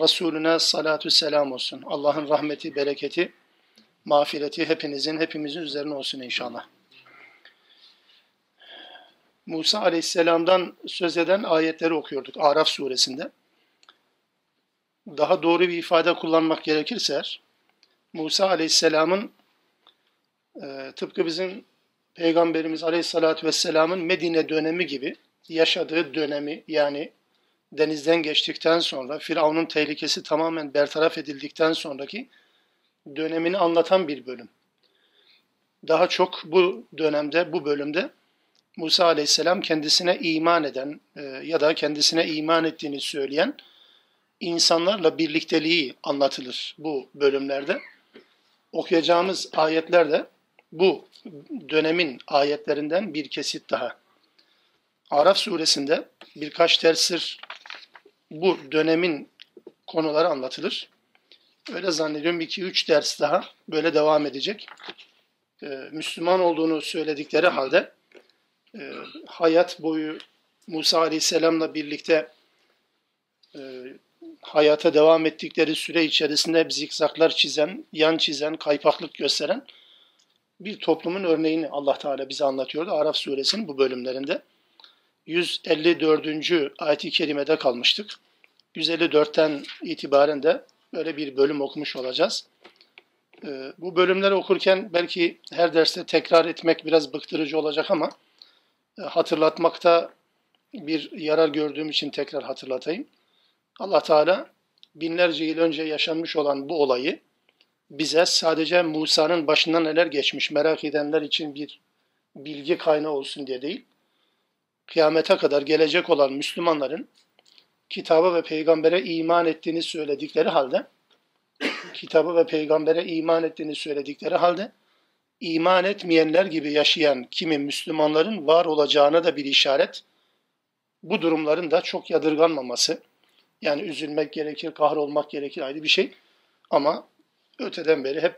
Resulüne salatu selam olsun. Allah'ın rahmeti, bereketi, mağfireti hepinizin, hepimizin üzerine olsun inşallah. Musa aleyhisselamdan söz eden ayetleri okuyorduk Araf suresinde. Daha doğru bir ifade kullanmak gerekirse Musa aleyhisselamın e, tıpkı bizim Peygamberimiz aleyhissalatü vesselamın Medine dönemi gibi yaşadığı dönemi yani denizden geçtikten sonra Firavun'un tehlikesi tamamen bertaraf edildikten sonraki dönemini anlatan bir bölüm. Daha çok bu dönemde, bu bölümde Musa aleyhisselam kendisine iman eden e, ya da kendisine iman ettiğini söyleyen insanlarla birlikteliği anlatılır bu bölümlerde. Okuyacağımız ayetler de bu dönemin ayetlerinden bir kesit daha. Araf suresinde birkaç tersir bu dönemin konuları anlatılır. Öyle zannediyorum 2-3 ders daha böyle devam edecek. Ee, Müslüman olduğunu söyledikleri halde e, hayat boyu Musa Aleyhisselam'la birlikte e, hayata devam ettikleri süre içerisinde hep zikzaklar çizen, yan çizen, kaypaklık gösteren bir toplumun örneğini Allah Teala bize anlatıyordu Araf suresinin bu bölümlerinde. 154. ayet-i kerimede kalmıştık. 154'ten itibaren de böyle bir bölüm okumuş olacağız. Ee, bu bölümleri okurken belki her derste tekrar etmek biraz bıktırıcı olacak ama e, hatırlatmakta bir yarar gördüğüm için tekrar hatırlatayım. Allah Teala binlerce yıl önce yaşanmış olan bu olayı bize sadece Musa'nın başından neler geçmiş merak edenler için bir bilgi kaynağı olsun diye değil, kıyamete kadar gelecek olan Müslümanların kitaba ve peygambere iman ettiğini söyledikleri halde kitaba ve peygambere iman ettiğini söyledikleri halde iman etmeyenler gibi yaşayan kimi Müslümanların var olacağına da bir işaret. Bu durumların da çok yadırganmaması. Yani üzülmek gerekir, kahrolmak gerekir ayrı bir şey. Ama öteden beri hep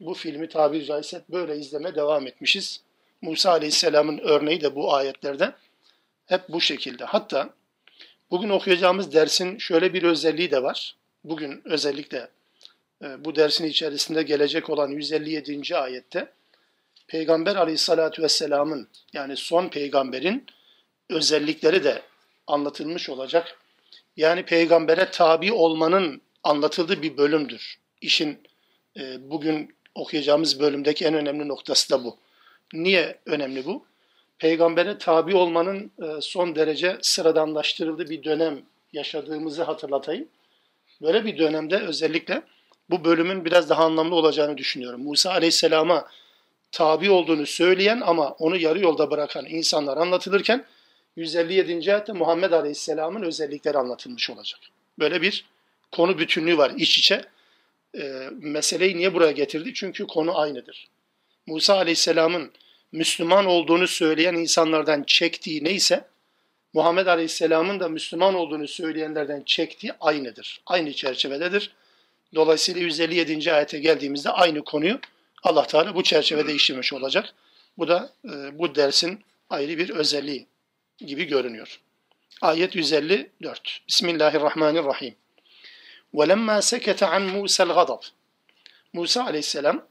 bu filmi tabiri caizse böyle izleme devam etmişiz. Musa Aleyhisselam'ın örneği de bu ayetlerde hep bu şekilde. Hatta bugün okuyacağımız dersin şöyle bir özelliği de var. Bugün özellikle e, bu dersin içerisinde gelecek olan 157. ayette Peygamber Aleyhisselatü vesselamın yani son peygamberin özellikleri de anlatılmış olacak. Yani peygambere tabi olmanın anlatıldığı bir bölümdür. İşin e, bugün okuyacağımız bölümdeki en önemli noktası da bu. Niye önemli bu? Peygambere tabi olmanın e, son derece sıradanlaştırıldığı bir dönem yaşadığımızı hatırlatayım. Böyle bir dönemde özellikle bu bölümün biraz daha anlamlı olacağını düşünüyorum. Musa Aleyhisselam'a tabi olduğunu söyleyen ama onu yarı yolda bırakan insanlar anlatılırken 157. ayette Muhammed Aleyhisselam'ın özellikleri anlatılmış olacak. Böyle bir konu bütünlüğü var iç içe. E, meseleyi niye buraya getirdi? Çünkü konu aynıdır. Musa Aleyhisselam'ın Müslüman olduğunu söyleyen insanlardan çektiği neyse Muhammed Aleyhisselam'ın da Müslüman olduğunu söyleyenlerden çektiği aynıdır. Aynı çerçevededir. Dolayısıyla 157. ayete geldiğimizde aynı konuyu Allah Teala bu çerçevede işlemiş olacak. Bu da e, bu dersin ayrı bir özelliği gibi görünüyor. Ayet 154. Bismillahirrahmanirrahim. وَلَمَّا سَكَتَ عَنْ مُوسَى الْغَضَبِ Musa aleyhisselam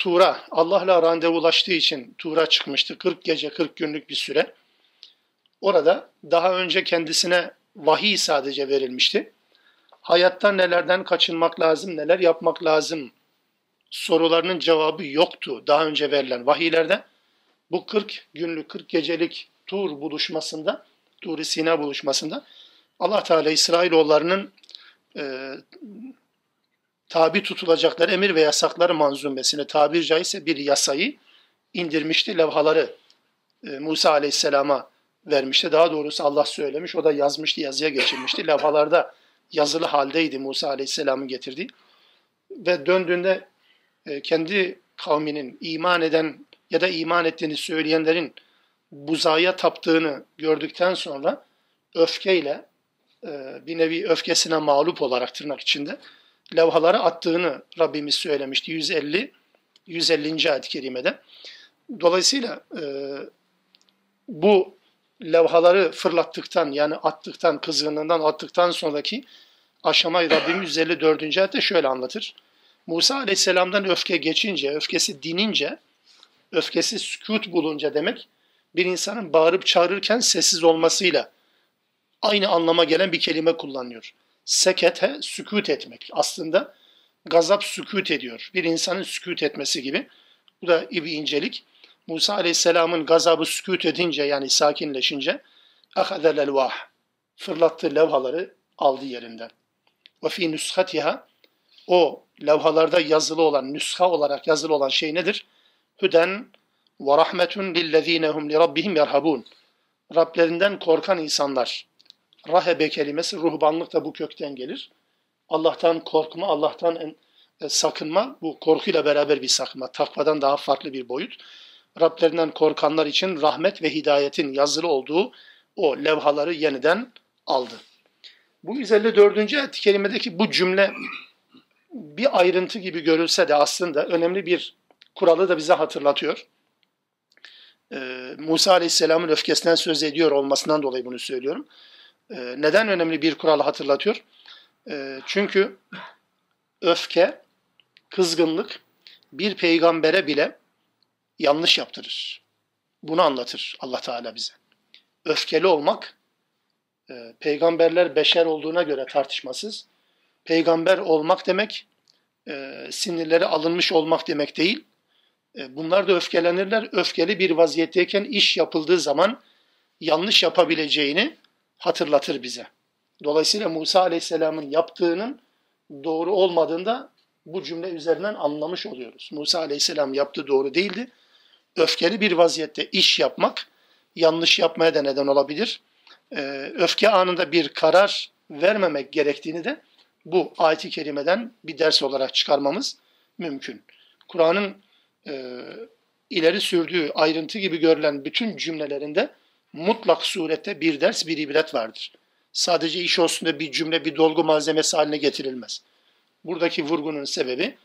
Tur'a Allah'la randevulaştığı için Tur'a çıkmıştı. 40 gece 40 günlük bir süre. Orada daha önce kendisine vahiy sadece verilmişti. Hayatta nelerden kaçınmak lazım, neler yapmak lazım sorularının cevabı yoktu daha önce verilen vahiylerde. Bu 40 günlük, 40 gecelik Tur buluşmasında, Tur-i Sina buluşmasında Allah Teala İsrailoğullarının e, tabi tutulacakları emir ve yasakları manzumesine tabir caizse bir yasayı indirmişti. Levhaları e, Musa Aleyhisselam'a vermişti. Daha doğrusu Allah söylemiş, o da yazmıştı, yazıya geçirmişti. Levhalarda yazılı haldeydi Musa Aleyhisselam'ın getirdiği. Ve döndüğünde e, kendi kavminin iman eden ya da iman ettiğini söyleyenlerin buzaya taptığını gördükten sonra öfkeyle e, bir nevi öfkesine mağlup olarak tırnak içinde levhaları attığını Rabbimiz söylemişti 150 150. ayet-i kerimede. Dolayısıyla e, bu levhaları fırlattıktan yani attıktan, kızgınlığından attıktan sonraki aşamayı Rabbimiz 154. ayette şöyle anlatır. Musa aleyhisselamdan öfke geçince, öfkesi dinince, öfkesi sükut bulunca demek bir insanın bağırıp çağırırken sessiz olmasıyla aynı anlama gelen bir kelime kullanıyor sekete sükut etmek. Aslında gazap sükut ediyor. Bir insanın sükut etmesi gibi. Bu da bir incelik. Musa Aleyhisselam'ın gazabı sükut edince yani sakinleşince ahazel elvah fırlattığı levhaları aldı yerinden. Ve fi nüshatiha o levhalarda yazılı olan, nüsha olarak yazılı olan şey nedir? Hüden ve rahmetun lillezinehum li rabbihim yerhabun. Rablerinden korkan insanlar Rahebe kelimesi ruhbanlık da bu kökten gelir. Allah'tan korkma, Allah'tan en, e, sakınma, bu korkuyla beraber bir sakınma. Takvadan daha farklı bir boyut. Rablerinden korkanlar için rahmet ve hidayetin yazılı olduğu o levhaları yeniden aldı. Bu 154. ayet-i kerimedeki bu cümle bir ayrıntı gibi görülse de aslında önemli bir kuralı da bize hatırlatıyor. Ee, Musa Aleyhisselam'ın öfkesinden söz ediyor olmasından dolayı bunu söylüyorum. Ee, neden önemli bir kuralı hatırlatıyor? Ee, çünkü öfke, kızgınlık bir peygambere bile yanlış yaptırır. Bunu anlatır Allah Teala bize. Öfkeli olmak, e, peygamberler beşer olduğuna göre tartışmasız, peygamber olmak demek, e, sinirleri alınmış olmak demek değil. E, bunlar da öfkelenirler. Öfkeli bir vaziyetteyken iş yapıldığı zaman yanlış yapabileceğini hatırlatır bize. Dolayısıyla Musa Aleyhisselam'ın yaptığının doğru olmadığında bu cümle üzerinden anlamış oluyoruz. Musa Aleyhisselam yaptığı doğru değildi. Öfkeli bir vaziyette iş yapmak yanlış yapmaya da neden olabilir. Ee, öfke anında bir karar vermemek gerektiğini de bu ayet-i kerimeden bir ders olarak çıkarmamız mümkün. Kur'an'ın e, ileri sürdüğü ayrıntı gibi görülen bütün cümlelerinde mutlak surette bir ders, bir ibret vardır. Sadece iş olsun da bir cümle, bir dolgu malzemesi haline getirilmez. Buradaki vurgunun sebebi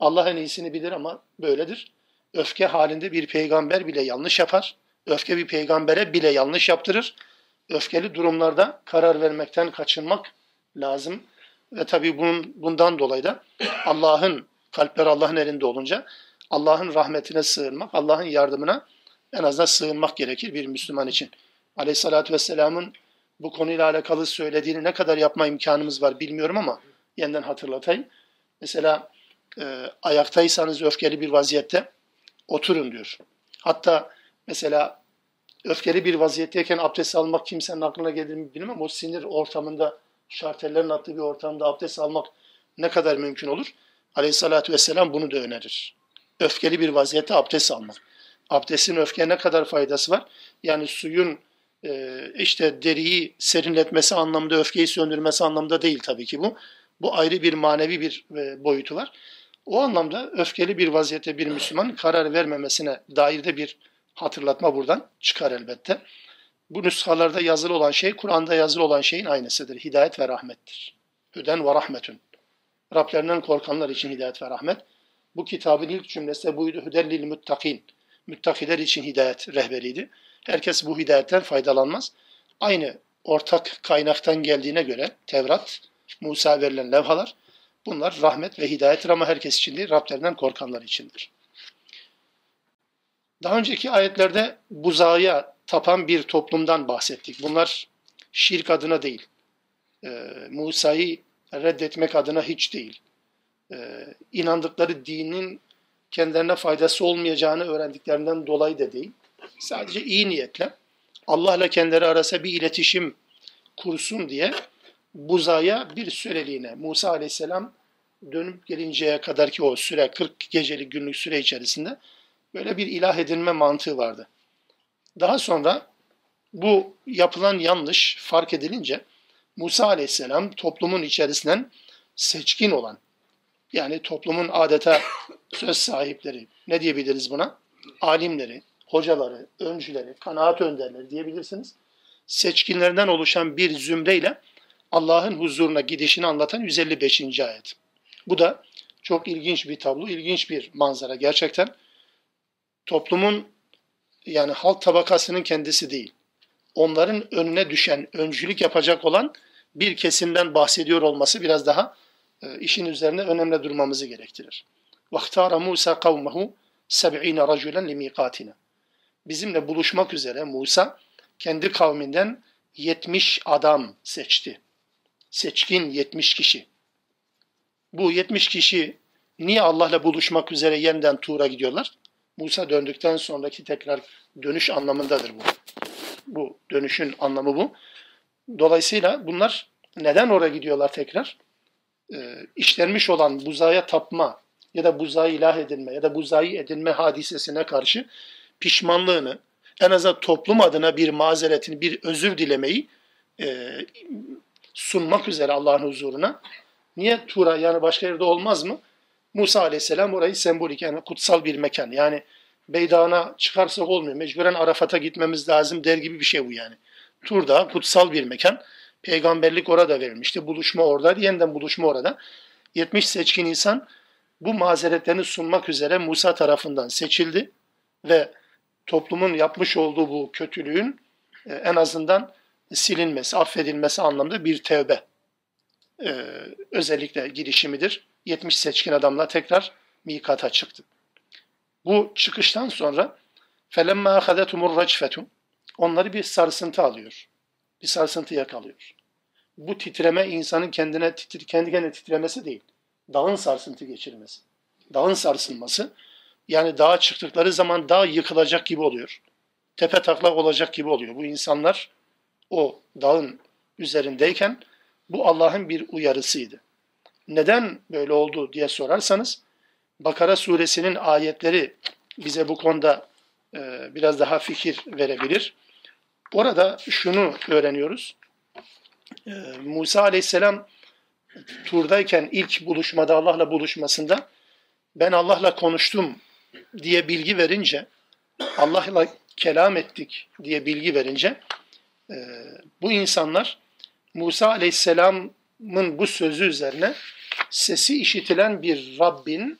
Allah en iyisini bilir ama böyledir. Öfke halinde bir peygamber bile yanlış yapar. Öfke bir peygambere bile yanlış yaptırır. Öfkeli durumlarda karar vermekten kaçınmak lazım. Ve tabii bunun, bundan dolayı da Allah'ın, kalpler Allah'ın elinde olunca Allah'ın rahmetine sığınmak, Allah'ın yardımına en azından sığınmak gerekir bir Müslüman için. Aleyhissalatü Vesselam'ın bu konuyla alakalı söylediğini ne kadar yapma imkanımız var bilmiyorum ama yeniden hatırlatayım. Mesela e, ayaktaysanız öfkeli bir vaziyette oturun diyor. Hatta mesela öfkeli bir vaziyetteyken abdest almak kimsenin aklına gelir mi bilmem. O sinir ortamında, şartellerin attığı bir ortamda abdest almak ne kadar mümkün olur? Aleyhissalatü vesselam bunu da önerir. Öfkeli bir vaziyette abdest almak. Abdestin öfkeye ne kadar faydası var? Yani suyun e, işte deriyi serinletmesi anlamında, öfkeyi söndürmesi anlamında değil tabii ki bu. Bu ayrı bir manevi bir e, boyutu var. O anlamda öfkeli bir vaziyette bir Müslüman karar vermemesine dair de bir hatırlatma buradan çıkar elbette. Bu nüshalarda yazılı olan şey, Kur'an'da yazılı olan şeyin aynısıdır. Hidayet ve rahmettir. Hüden ve rahmetün. Rablerinden korkanlar için hidayet ve rahmet. Bu kitabın ilk cümlesi buydu. Hüdellil muttakin. Müttakiler için hidayet rehberiydi. Herkes bu hidayetten faydalanmaz. Aynı ortak kaynaktan geldiğine göre Tevrat, Musa verilen levhalar bunlar rahmet ve hidayettir ama herkes için değil, Rablerinden korkanlar içindir. Daha önceki ayetlerde buzağıya tapan bir toplumdan bahsettik. Bunlar şirk adına değil, ee, Musa'yı reddetmek adına hiç değil. Ee, inandıkları dinin kendilerine faydası olmayacağını öğrendiklerinden dolayı da değil. Sadece iyi niyetle Allah ile kendileri arasında bir iletişim kursun diye buzaya bir süreliğine Musa aleyhisselam dönüp gelinceye kadar ki o süre 40 gecelik günlük süre içerisinde böyle bir ilah edinme mantığı vardı. Daha sonra bu yapılan yanlış fark edilince Musa aleyhisselam toplumun içerisinden seçkin olan, yani toplumun adeta söz sahipleri, ne diyebiliriz buna? Alimleri, hocaları, öncüleri, kanaat önderleri diyebilirsiniz. Seçkinlerden oluşan bir zümreyle Allah'ın huzuruna gidişini anlatan 155. ayet. Bu da çok ilginç bir tablo, ilginç bir manzara gerçekten. Toplumun yani halk tabakasının kendisi değil. Onların önüne düşen, öncülük yapacak olan bir kesimden bahsediyor olması biraz daha işin üzerine önemli durmamızı gerektirir. وَاخْتَارَ Musa قَوْمَهُ سَبْعِينَ رَجُلًا لِمِيقَاتِنَا Bizimle buluşmak üzere Musa kendi kavminden 70 adam seçti. Seçkin 70 kişi. Bu 70 kişi niye Allah'la buluşmak üzere yeniden Tur'a gidiyorlar? Musa döndükten sonraki tekrar dönüş anlamındadır bu. Bu dönüşün anlamı bu. Dolayısıyla bunlar neden oraya gidiyorlar tekrar? Ee, işlenmiş olan buzaya tapma ya da buzağı ilah edinme ya da buzağı edinme hadisesine karşı pişmanlığını, en azından toplum adına bir mazeretini, bir özür dilemeyi e, sunmak üzere Allah'ın huzuruna. Niye Tura yani başka yerde olmaz mı? Musa aleyhisselam orayı sembolik yani kutsal bir mekan. Yani Beydağına çıkarsak olmuyor. Mecburen Arafat'a gitmemiz lazım der gibi bir şey bu yani. Tur'da kutsal bir mekan. Peygamberlik orada verilmişti. Buluşma orada. Yeniden buluşma orada. 70 seçkin insan bu mazeretlerini sunmak üzere Musa tarafından seçildi ve toplumun yapmış olduğu bu kötülüğün e, en azından silinmesi, affedilmesi anlamda bir tevbe e, özellikle girişimidir. 70 seçkin adamla tekrar mikata çıktı. Bu çıkıştan sonra فَلَمَّا أَخَذَتُمُ الرَّجْفَةُ Onları bir sarsıntı alıyor. Bir sarsıntı yakalıyor. Bu titreme insanın kendine titri, kendi kendine titremesi değil. Dağın sarsıntı geçirmesi. Dağın sarsılması. Yani dağa çıktıkları zaman dağ yıkılacak gibi oluyor. Tepe taklak olacak gibi oluyor. Bu insanlar o dağın üzerindeyken bu Allah'ın bir uyarısıydı. Neden böyle oldu diye sorarsanız Bakara suresinin ayetleri bize bu konuda e, biraz daha fikir verebilir. Orada şunu öğreniyoruz. E, Musa aleyhisselam turdayken ilk buluşmada Allah'la buluşmasında ben Allah'la konuştum diye bilgi verince Allah'la kelam ettik diye bilgi verince e, bu insanlar Musa aleyhisselamın bu sözü üzerine sesi işitilen bir Rabbin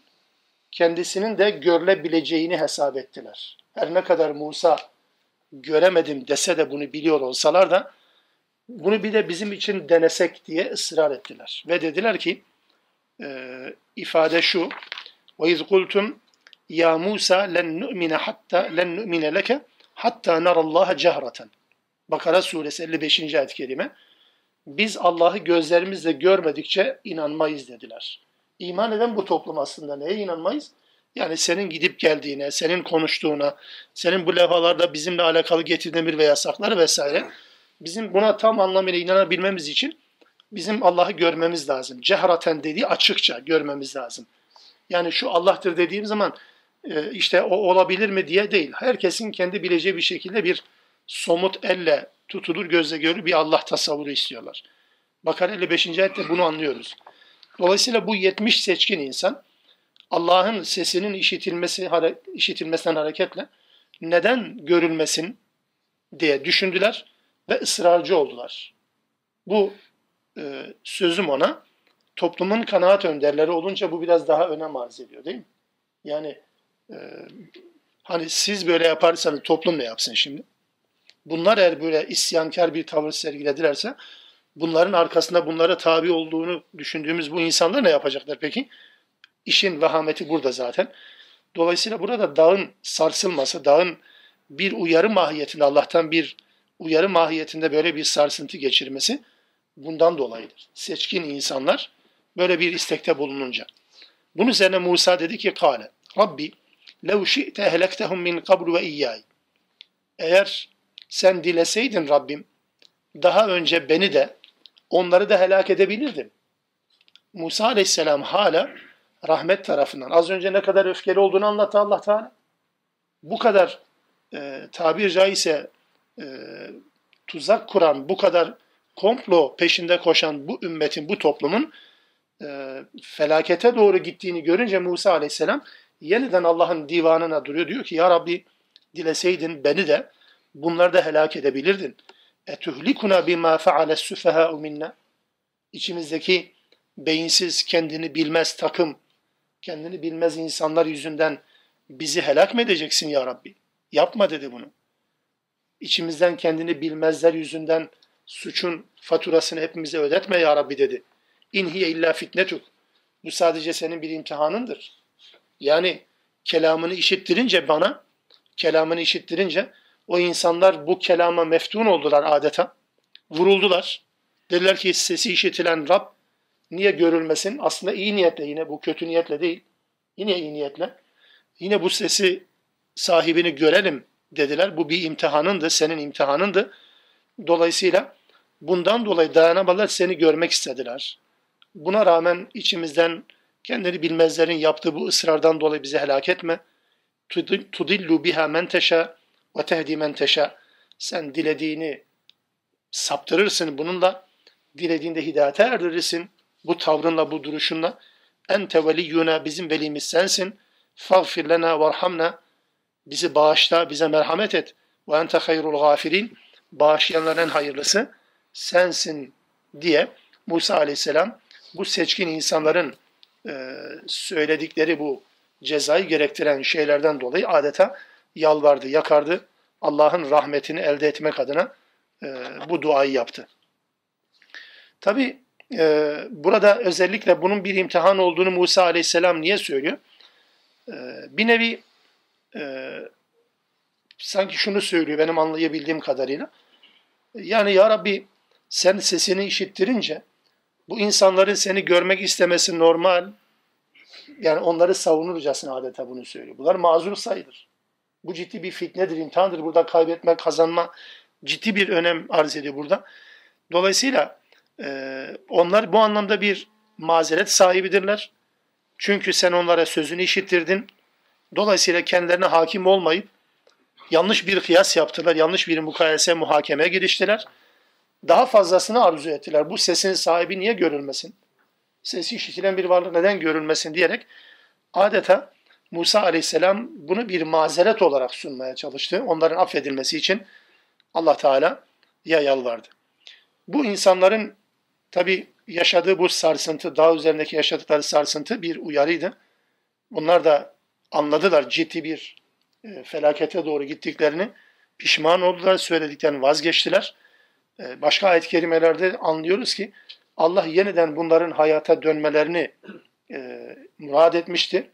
kendisinin de görülebileceğini hesap ettiler. Her ne kadar Musa göremedim dese de bunu biliyor olsalar da bunu bir de bizim için denesek diye ısrar ettiler. Ve dediler ki e, ifade şu iz kultum ya Musa len nu'mine hatta len nu'mine leke hatta narallaha cehreten. Bakara suresi 55. ayet-i kerime. Biz Allah'ı gözlerimizle görmedikçe inanmayız dediler. İman eden bu toplum aslında neye inanmayız? Yani senin gidip geldiğine, senin konuştuğuna, senin bu levhalarda bizimle alakalı getirdiğin emir ve yasakları vesaire. Bizim buna tam anlamıyla inanabilmemiz için bizim Allah'ı görmemiz lazım. Cehraten dediği açıkça görmemiz lazım. Yani şu Allah'tır dediğim zaman e, işte o olabilir mi diye değil. Herkesin kendi bileceği bir şekilde bir somut elle tutulur, gözle görülür bir Allah tasavvuru istiyorlar. Bakara 55. ayette bunu anlıyoruz. Dolayısıyla bu 70 seçkin insan Allah'ın sesinin işitilmesi işitilmesinden hareketle neden görülmesin diye düşündüler ve ısrarcı oldular. Bu e, sözüm ona toplumun kanaat önderleri olunca bu biraz daha önem arz ediyor değil mi? Yani e, hani siz böyle yaparsanız toplum ne yapsın şimdi? Bunlar eğer böyle isyankar bir tavır sergiledilerse bunların arkasında bunlara tabi olduğunu düşündüğümüz bu insanlar ne yapacaklar peki? İşin vehameti burada zaten. Dolayısıyla burada dağın sarsılması, dağın bir uyarı mahiyetinde, Allah'tan bir uyarı mahiyetinde böyle bir sarsıntı geçirmesi bundan dolayıdır. Seçkin insanlar böyle bir istekte bulununca. Bunun üzerine Musa dedi ki kâle Rabbi lev şi'te ehlektehum min kablu ve iyyâi Eğer sen dileseydin Rabbim daha önce beni de onları da helak edebilirdim. Musa aleyhisselam hala rahmet tarafından az önce ne kadar öfkeli olduğunu anlattı Allah Teala. Bu kadar e, tabir caizse e, tuzak kuran, bu kadar komplo peşinde koşan bu ümmetin, bu toplumun e, felakete doğru gittiğini görünce Musa aleyhisselam yeniden Allah'ın divanına duruyor. Diyor ki ya Rabbi dileseydin beni de bunları da helak edebilirdin. Etuhlikuna bima feales sufaha'u minna. İçimizdeki beyinsiz, kendini bilmez takım, kendini bilmez insanlar yüzünden bizi helak mı edeceksin ya Rabbi? Yapma dedi bunu. İçimizden kendini bilmezler yüzünden suçun faturasını hepimize ödetme ya Rabbi dedi. İnhiye illa fitnetuk. Bu sadece senin bir imtihanındır. Yani kelamını işittirince bana, kelamını işittirince o insanlar bu kelama meftun oldular adeta. Vuruldular. Dediler ki sesi işitilen Rab niye görülmesin? Aslında iyi niyetle yine bu kötü niyetle değil. Yine iyi niyetle. Yine bu sesi sahibini görelim dediler. Bu bir imtihanındı, senin imtihanındı. Dolayısıyla bundan dolayı dayanamadılar, seni görmek istediler. Buna rağmen içimizden kendini bilmezlerin yaptığı bu ısrardan dolayı bizi helak etme. Tudillu biha men teşa ve tehdi men teşa. Sen dilediğini saptırırsın bununla. Dilediğinde hidayete erdirirsin. Bu tavrınla, bu duruşunla. Ente veliyyuna bizim velimiz sensin. Fagfir lena varhamna. Bizi bağışla, bize merhamet et. Ve ente hayrul gafirin. Bağışlayanların en hayırlısı sensin diye Musa aleyhisselam bu seçkin insanların e, söyledikleri bu cezayı gerektiren şeylerden dolayı adeta yalvardı, yakardı. Allah'ın rahmetini elde etmek adına e, bu duayı yaptı. Tabi e, burada özellikle bunun bir imtihan olduğunu Musa aleyhisselam niye söylüyor? E, bir nevi e, sanki şunu söylüyor benim anlayabildiğim kadarıyla. Yani ya Rabbi sen sesini işittirince bu insanların seni görmek istemesi normal. Yani onları savunurcasına adeta bunu söylüyor. Bunlar mazur sayılır. Bu ciddi bir fitnedir, imtihandır. Burada kaybetme, kazanma ciddi bir önem arz ediyor burada. Dolayısıyla e, onlar bu anlamda bir mazeret sahibidirler. Çünkü sen onlara sözünü işittirdin. Dolayısıyla kendilerine hakim olmayıp yanlış bir kıyas yaptılar, yanlış bir mukayese, muhakeme giriştiler daha fazlasını arzu ettiler. Bu sesin sahibi niye görülmesin? Sesi işitilen bir varlık neden görülmesin diyerek adeta Musa aleyhisselam bunu bir mazeret olarak sunmaya çalıştı. Onların affedilmesi için Allah Teala ya yalvardı. Bu insanların tabi yaşadığı bu sarsıntı, dağ üzerindeki yaşadıkları sarsıntı bir uyarıydı. Bunlar da anladılar ciddi bir e, felakete doğru gittiklerini, pişman oldular, söylediklerini vazgeçtiler. Ee, başka ayet-i kerimelerde anlıyoruz ki Allah yeniden bunların hayata dönmelerini e, murad etmişti.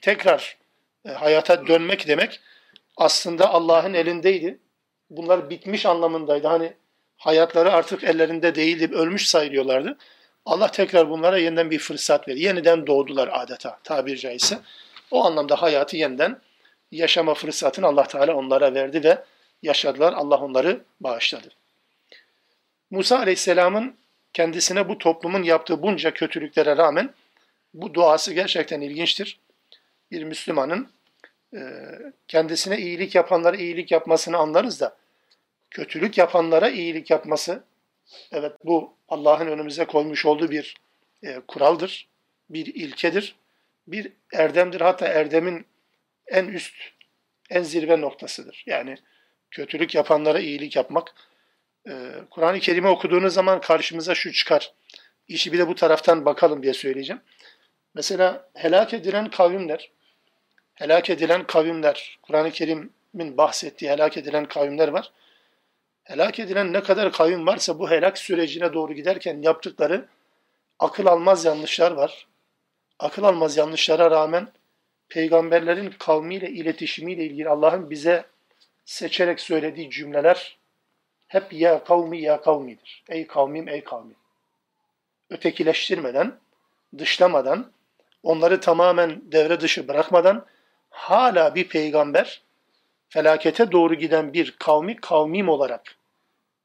Tekrar e, hayata dönmek demek aslında Allah'ın elindeydi. Bunlar bitmiş anlamındaydı. Hani hayatları artık ellerinde değildi, ölmüş sayılıyorlardı. Allah tekrar bunlara yeniden bir fırsat verdi. Yeniden doğdular adeta tabir caizse. O anlamda hayatı yeniden yaşama fırsatını Allah Teala onlara verdi ve yaşadılar. Allah onları bağışladı. Musa Aleyhisselam'ın kendisine bu toplumun yaptığı bunca kötülüklere rağmen bu duası gerçekten ilginçtir. Bir Müslümanın e, kendisine iyilik yapanlara iyilik yapmasını anlarız da kötülük yapanlara iyilik yapması evet bu Allah'ın önümüze koymuş olduğu bir e, kuraldır, bir ilkedir, bir erdemdir. Hatta erdemin en üst, en zirve noktasıdır. Yani kötülük yapanlara iyilik yapmak, ee, Kur'an-ı Kerim'i okuduğunuz zaman karşımıza şu çıkar. İşi bir de bu taraftan bakalım diye söyleyeceğim. Mesela helak edilen kavimler, helak edilen kavimler, Kur'an-ı Kerim'in bahsettiği helak edilen kavimler var. Helak edilen ne kadar kavim varsa bu helak sürecine doğru giderken yaptıkları akıl almaz yanlışlar var. Akıl almaz yanlışlara rağmen peygamberlerin kavmiyle iletişimiyle ilgili Allah'ın bize seçerek söylediği cümleler hep ya kavmi ya kavmidir. Ey kavmim ey kavmim. Ötekileştirmeden, dışlamadan, onları tamamen devre dışı bırakmadan hala bir peygamber felakete doğru giden bir kavmi kavmim olarak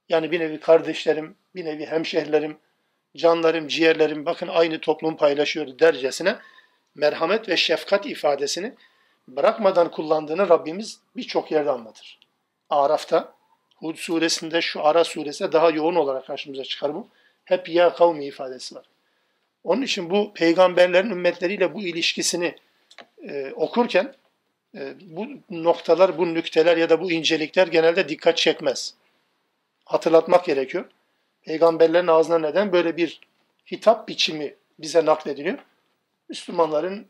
yani bir nevi kardeşlerim, bir nevi hemşehrilerim, canlarım, ciğerlerim bakın aynı toplum paylaşıyor dercesine merhamet ve şefkat ifadesini bırakmadan kullandığını Rabbimiz birçok yerde anlatır. Araf'ta Hud suresinde şu Ara suresinde daha yoğun olarak karşımıza çıkar bu. Hep ya kavmi ifadesi var. Onun için bu peygamberlerin ümmetleriyle bu ilişkisini e, okurken e, bu noktalar, bu nükteler ya da bu incelikler genelde dikkat çekmez. Hatırlatmak gerekiyor. Peygamberlerin ağzına neden böyle bir hitap biçimi bize naklediliyor? Müslümanların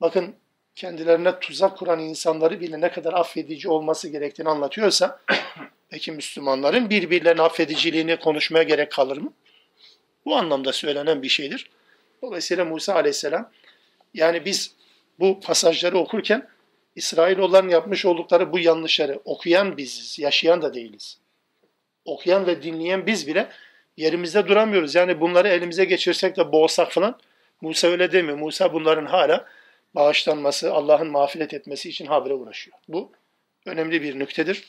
bakın kendilerine tuzak kuran insanları bile ne kadar affedici olması gerektiğini anlatıyorsa peki Müslümanların birbirlerine affediciliğini konuşmaya gerek kalır mı? Bu anlamda söylenen bir şeydir. Dolayısıyla Musa aleyhisselam yani biz bu pasajları okurken İsrailoğulların yapmış oldukları bu yanlışları okuyan biziz, yaşayan da değiliz. Okuyan ve dinleyen biz bile yerimizde duramıyoruz. Yani bunları elimize geçirsek de boğsak falan Musa öyle demiyor. Musa bunların hala bağışlanması, Allah'ın mağfiret etmesi için habire uğraşıyor. Bu önemli bir nüktedir.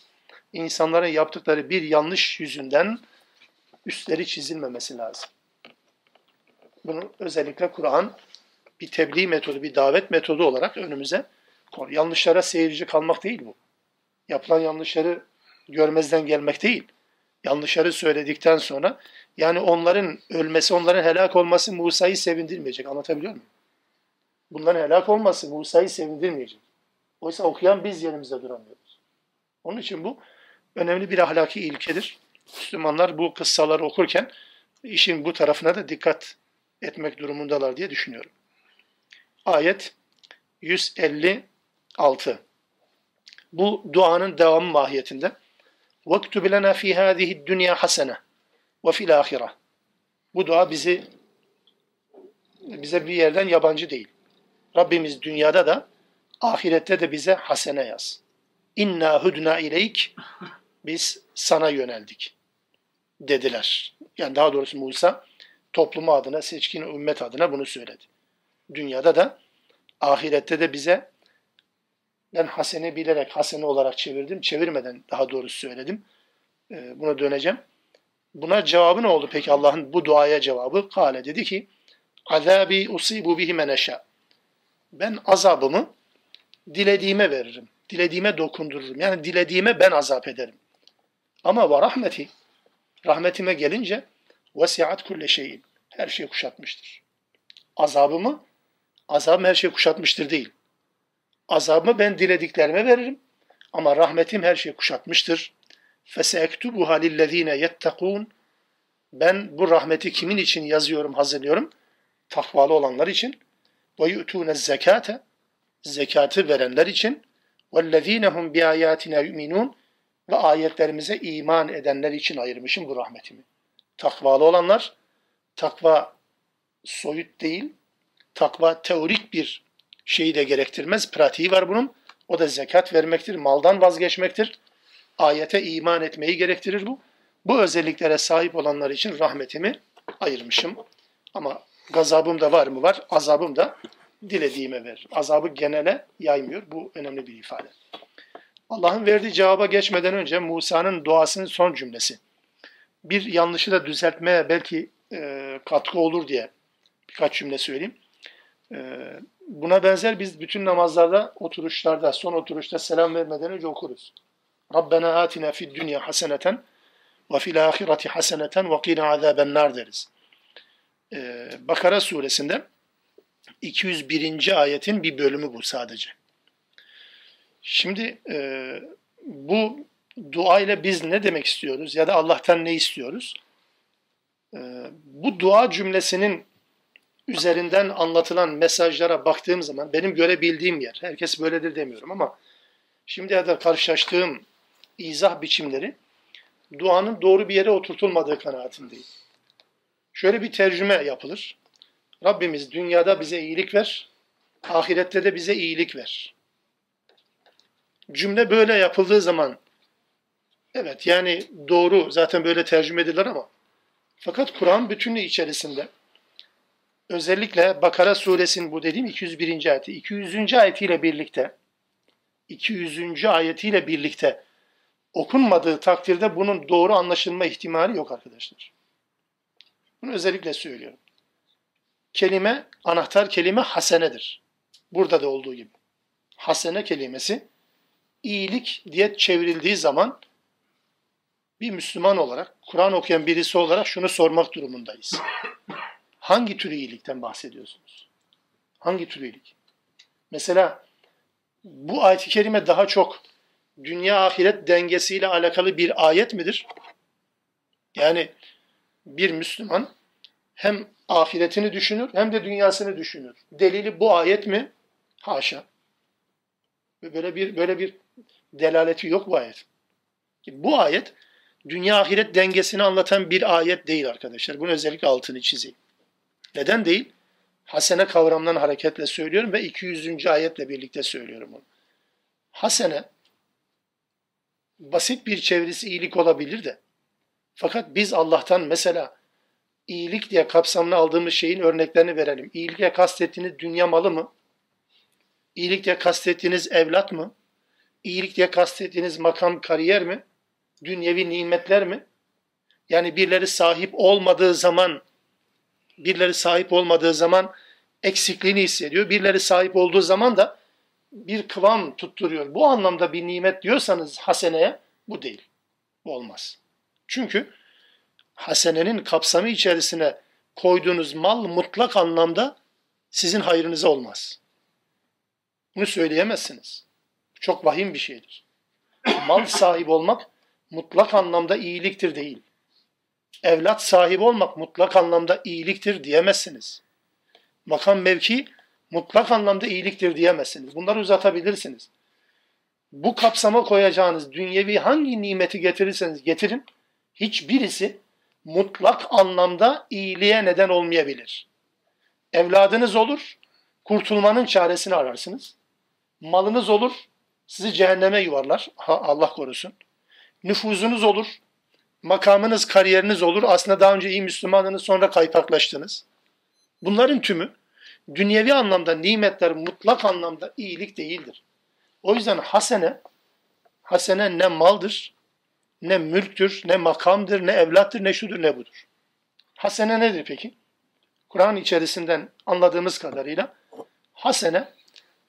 İnsanların yaptıkları bir yanlış yüzünden üstleri çizilmemesi lazım. Bunu özellikle Kur'an bir tebliğ metodu, bir davet metodu olarak önümüze konuyor. Yanlışlara seyirci kalmak değil bu. Yapılan yanlışları görmezden gelmek değil. Yanlışları söyledikten sonra yani onların ölmesi, onların helak olması Musa'yı sevindirmeyecek. Anlatabiliyor muyum? Bunların helak olması Musa'yı sevindirmeyecek. Oysa okuyan biz yerimizde duramıyoruz. Onun için bu önemli bir ahlaki ilkedir. Müslümanlar bu kıssaları okurken işin bu tarafına da dikkat etmek durumundalar diye düşünüyorum. Ayet 156. Bu duanın devamı mahiyetinde. وَاكْتُبْ لَنَا فِي هَذِهِ الدُّنْيَا حَسَنَةً وَفِي الْآخِرَةِ Bu dua bizi bize bir yerden yabancı değil. Rabbimiz dünyada da ahirette de bize hasene yaz. İnna hudna ileyk biz sana yöneldik dediler. Yani daha doğrusu Musa toplumu adına, seçkin ümmet adına bunu söyledi. Dünyada da ahirette de bize ben hasene bilerek hasene olarak çevirdim. Çevirmeden daha doğrusu söyledim. Ee, buna döneceğim. Buna cevabı ne oldu peki Allah'ın bu duaya cevabı? Kale dedi ki azabi usibu bihi meneşa. Ben azabımı dilediğime veririm. Dilediğime dokundururum. Yani dilediğime ben azap ederim. Ama ve rahmeti rahmetime gelince vesiat kulle şeyin. Her şeyi kuşatmıştır. Azabımı azabım her şeyi kuşatmıştır değil. Azabımı ben dilediklerime veririm. Ama rahmetim her şeyi kuşatmıştır. فَسَيَكْتُبُهَا لِلَّذ۪ينَ يَتَّقُونَ Ben bu rahmeti kimin için yazıyorum, hazırlıyorum? Takvalı olanlar için. وَيُؤْتُونَ الزَّكَاةَ Zekatı verenler için. وَالَّذ۪ينَ هُمْ بِآيَاتِنَا يُؤْمِنُونَ Ve ayetlerimize iman edenler için ayırmışım bu rahmetimi. Takvalı olanlar, takva soyut değil, takva teorik bir şeyi de gerektirmez. Pratiği var bunun. O da zekat vermektir, maldan vazgeçmektir. Ayete iman etmeyi gerektirir bu. Bu özelliklere sahip olanlar için rahmetimi ayırmışım. Ama gazabım da var mı var, azabım da dilediğime verir. Azabı genele yaymıyor. Bu önemli bir ifade. Allah'ın verdiği cevaba geçmeden önce Musa'nın duasının son cümlesi. Bir yanlışı da düzeltmeye belki e, katkı olur diye birkaç cümle söyleyeyim. E, buna benzer biz bütün namazlarda, oturuşlarda, son oturuşta selam vermeden önce okuruz. Rabbena atina fid dünya haseneten ve fil ahireti haseneten ve qina azaben nar deriz. Ee, Bakara suresinde 201. ayetin bir bölümü bu sadece. Şimdi e, bu dua ile biz ne demek istiyoruz ya da Allah'tan ne istiyoruz? E, bu dua cümlesinin üzerinden anlatılan mesajlara baktığım zaman benim görebildiğim yer, herkes böyledir demiyorum ama şimdiye kadar karşılaştığım izah biçimleri duanın doğru bir yere oturtulmadığı kanaatindeyim. Şöyle bir tercüme yapılır. Rabbimiz dünyada bize iyilik ver, ahirette de bize iyilik ver. Cümle böyle yapıldığı zaman evet yani doğru zaten böyle tercüme edilir ama fakat Kur'an bütünlüğü içerisinde özellikle Bakara suresinin bu dediğim 201. ayeti 200. ayetiyle birlikte 200. ayetiyle birlikte okunmadığı takdirde bunun doğru anlaşılma ihtimali yok arkadaşlar. Bunu özellikle söylüyorum. Kelime, anahtar kelime hasenedir. Burada da olduğu gibi. Hasene kelimesi iyilik diye çevrildiği zaman bir Müslüman olarak, Kur'an okuyan birisi olarak şunu sormak durumundayız. Hangi tür iyilikten bahsediyorsunuz? Hangi tür iyilik? Mesela bu ayet-i kerime daha çok dünya ahiret dengesiyle alakalı bir ayet midir? Yani bir Müslüman hem ahiretini düşünür hem de dünyasını düşünür. Delili bu ayet mi? Haşa. Böyle bir böyle bir delaleti yok bu ayet. Bu ayet dünya ahiret dengesini anlatan bir ayet değil arkadaşlar. Bunu özellikle altını çizeyim. Neden değil? Hasene kavramından hareketle söylüyorum ve 200. ayetle birlikte söylüyorum bunu. Hasene basit bir çevresi iyilik olabilir de fakat biz Allah'tan mesela iyilik diye kapsamını aldığımız şeyin örneklerini verelim. İyilik diye kastettiğiniz dünya malı mı? İyilik diye kastettiğiniz evlat mı? İyilik diye kastettiğiniz makam, kariyer mi? Dünyevi nimetler mi? Yani birileri sahip olmadığı zaman birileri sahip olmadığı zaman eksikliğini hissediyor. Birileri sahip olduğu zaman da bir kıvam tutturuyor. Bu anlamda bir nimet diyorsanız haseneye bu değil. Bu olmaz. Çünkü hasenenin kapsamı içerisine koyduğunuz mal mutlak anlamda sizin hayrınıza olmaz. Bunu söyleyemezsiniz. Çok vahim bir şeydir. Mal sahibi olmak mutlak anlamda iyiliktir değil. Evlat sahibi olmak mutlak anlamda iyiliktir diyemezsiniz. Makam mevki mutlak anlamda iyiliktir diyemezsiniz. Bunları uzatabilirsiniz. Bu kapsama koyacağınız dünyevi hangi nimeti getirirseniz getirin, hiçbirisi mutlak anlamda iyiliğe neden olmayabilir. Evladınız olur, kurtulmanın çaresini ararsınız. Malınız olur, sizi cehenneme yuvarlar. Ha, Allah korusun. Nüfuzunuz olur, makamınız, kariyeriniz olur. Aslında daha önce iyi Müslümanınız sonra kaypaklaştınız. Bunların tümü dünyevi anlamda nimetler mutlak anlamda iyilik değildir. O yüzden hasene, hasene ne maldır, ne mülktür, ne makamdır, ne evlattır, ne şudur, ne budur. Hasene nedir peki? Kur'an içerisinden anladığımız kadarıyla hasene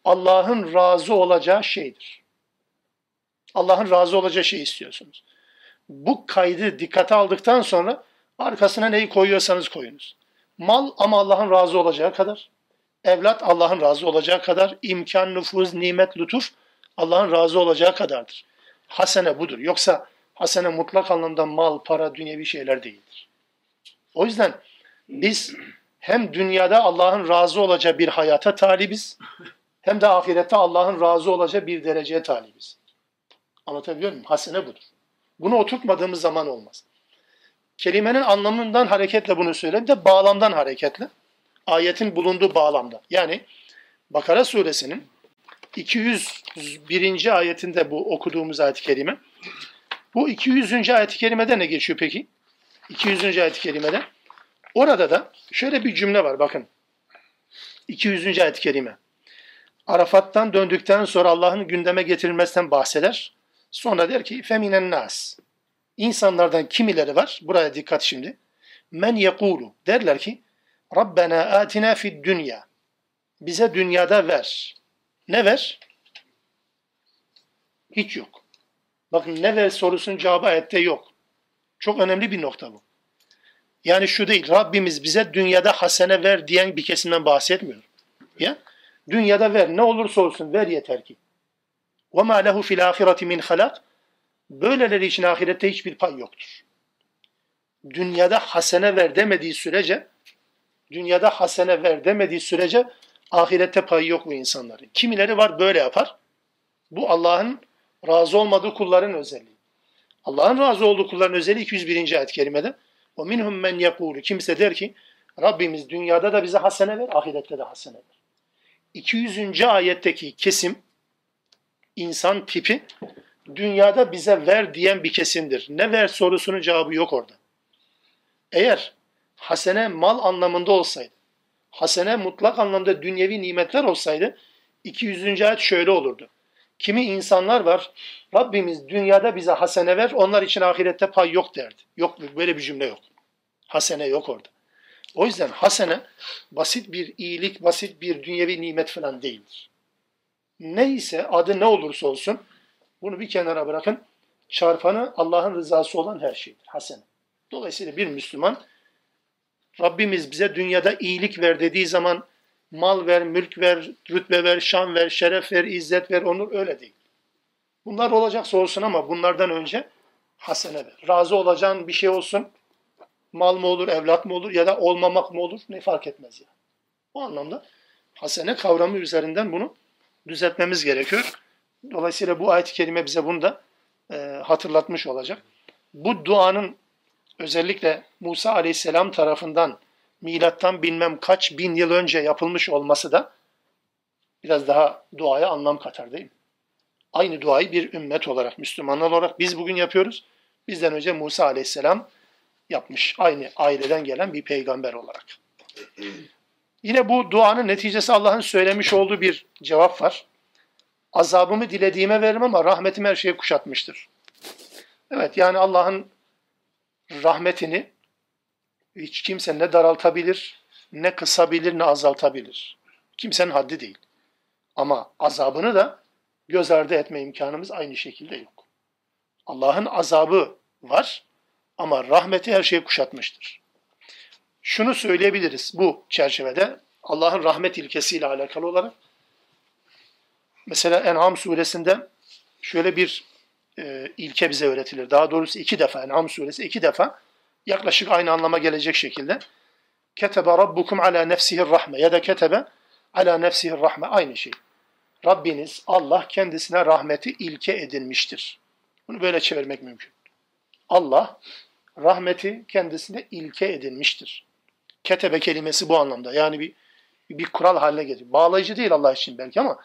Allah'ın razı olacağı şeydir. Allah'ın razı olacağı şey istiyorsunuz. Bu kaydı dikkate aldıktan sonra arkasına neyi koyuyorsanız koyunuz. Mal ama Allah'ın razı olacağı kadar. Evlat Allah'ın razı olacağı kadar. imkan, nüfuz, nimet, lütuf Allah'ın razı olacağı kadardır. Hasene budur. Yoksa hasene mutlak anlamda mal, para, dünyevi şeyler değildir. O yüzden biz hem dünyada Allah'ın razı olacağı bir hayata talibiz, hem de ahirette Allah'ın razı olacağı bir dereceye talibiz. Anlatabiliyor muyum? Hasene budur. Bunu oturtmadığımız zaman olmaz. Kelimenin anlamından hareketle bunu söyleyeyim de bağlamdan hareketle. Ayetin bulunduğu bağlamda. Yani Bakara suresinin 201. ayetinde bu okuduğumuz ayet-i kerime. Bu 200. ayet-i kerimede ne geçiyor peki? 200. ayet-i kerimede. Orada da şöyle bir cümle var bakın. 200. ayet-i kerime. Arafat'tan döndükten sonra Allah'ın gündeme getirilmesinden bahseder. Sonra der ki feminen nas. İnsanlardan kimileri var? Buraya dikkat şimdi. Men yekulu. Derler ki Rabbena atina fid dünya. Bize dünyada ver. Ne ver? Hiç yok. Bakın ne ver sorusunun cevabı ayette yok. Çok önemli bir nokta bu. Yani şu değil, Rabbimiz bize dünyada hasene ver diyen bir kesimden bahsetmiyor. Ya, dünyada ver, ne olursa olsun ver yeter ki. وَمَا لَهُ فِي الْآخِرَةِ مِنْ خَلَقٍ Böyleleri için ahirette hiçbir pay yoktur. Dünyada hasene ver demediği sürece, dünyada hasene ver demediği sürece ahirette payı yok bu insanların. Kimileri var böyle yapar. Bu Allah'ın razı olmadığı kulların özelliği. Allah'ın razı olduğu kulların özelliği 201. ayet-i kerimede. O minhum men yekulu. Kimse der ki Rabbimiz dünyada da bize hasene ver, ahirette de hasene ver. 200. ayetteki kesim insan tipi dünyada bize ver diyen bir kesimdir. Ne ver sorusunun cevabı yok orada. Eğer hasene mal anlamında olsaydı, hasene mutlak anlamda dünyevi nimetler olsaydı 200. ayet şöyle olurdu. Kimi insanlar var, Rabbimiz dünyada bize hasene ver, onlar için ahirette pay yok derdi. Yok böyle bir cümle yok. Hasene yok orada. O yüzden hasene basit bir iyilik, basit bir dünyevi nimet falan değildir. Neyse adı ne olursa olsun bunu bir kenara bırakın. çarpanı Allah'ın rızası olan her şeydir. Hasene. Dolayısıyla bir Müslüman Rabbimiz bize dünyada iyilik ver dediği zaman mal ver, mülk ver, rütbe ver, şan ver, şeref ver, izzet ver, onur öyle değil. Bunlar olacaksa olsun ama bunlardan önce hasene ver. Razı olacağın bir şey olsun. Mal mı olur, evlat mı olur ya da olmamak mı olur ne fark etmez ya. O anlamda hasene kavramı üzerinden bunu düzeltmemiz gerekiyor. Dolayısıyla bu ayet-i kerime bize bunu da e, hatırlatmış olacak. Bu duanın özellikle Musa aleyhisselam tarafından milattan bilmem kaç bin yıl önce yapılmış olması da biraz daha duaya anlam katar değil mi? Aynı duayı bir ümmet olarak, Müslümanlar olarak biz bugün yapıyoruz. Bizden önce Musa aleyhisselam yapmış. Aynı aileden gelen bir peygamber olarak. Yine bu duanın neticesi Allah'ın söylemiş olduğu bir cevap var. Azabımı dilediğime veririm ama rahmetim her şeyi kuşatmıştır. Evet yani Allah'ın rahmetini hiç kimse ne daraltabilir, ne kısabilir, ne azaltabilir. Kimsenin haddi değil. Ama azabını da göz ardı etme imkanımız aynı şekilde yok. Allah'ın azabı var ama rahmeti her şeyi kuşatmıştır. Şunu söyleyebiliriz bu çerçevede Allah'ın rahmet ilkesiyle alakalı olarak. Mesela En'am suresinde şöyle bir e, ilke bize öğretilir. Daha doğrusu iki defa En'am suresi iki defa yaklaşık aynı anlama gelecek şekilde ketebe rabbukum ala nefsihir rahme ya da ketebe ala nefsihir rahme aynı şey. Rabbiniz Allah kendisine rahmeti ilke edinmiştir. Bunu böyle çevirmek mümkün. Allah rahmeti kendisine ilke edinmiştir. Ketebe kelimesi bu anlamda. Yani bir bir kural haline getiriyor. Bağlayıcı değil Allah için belki ama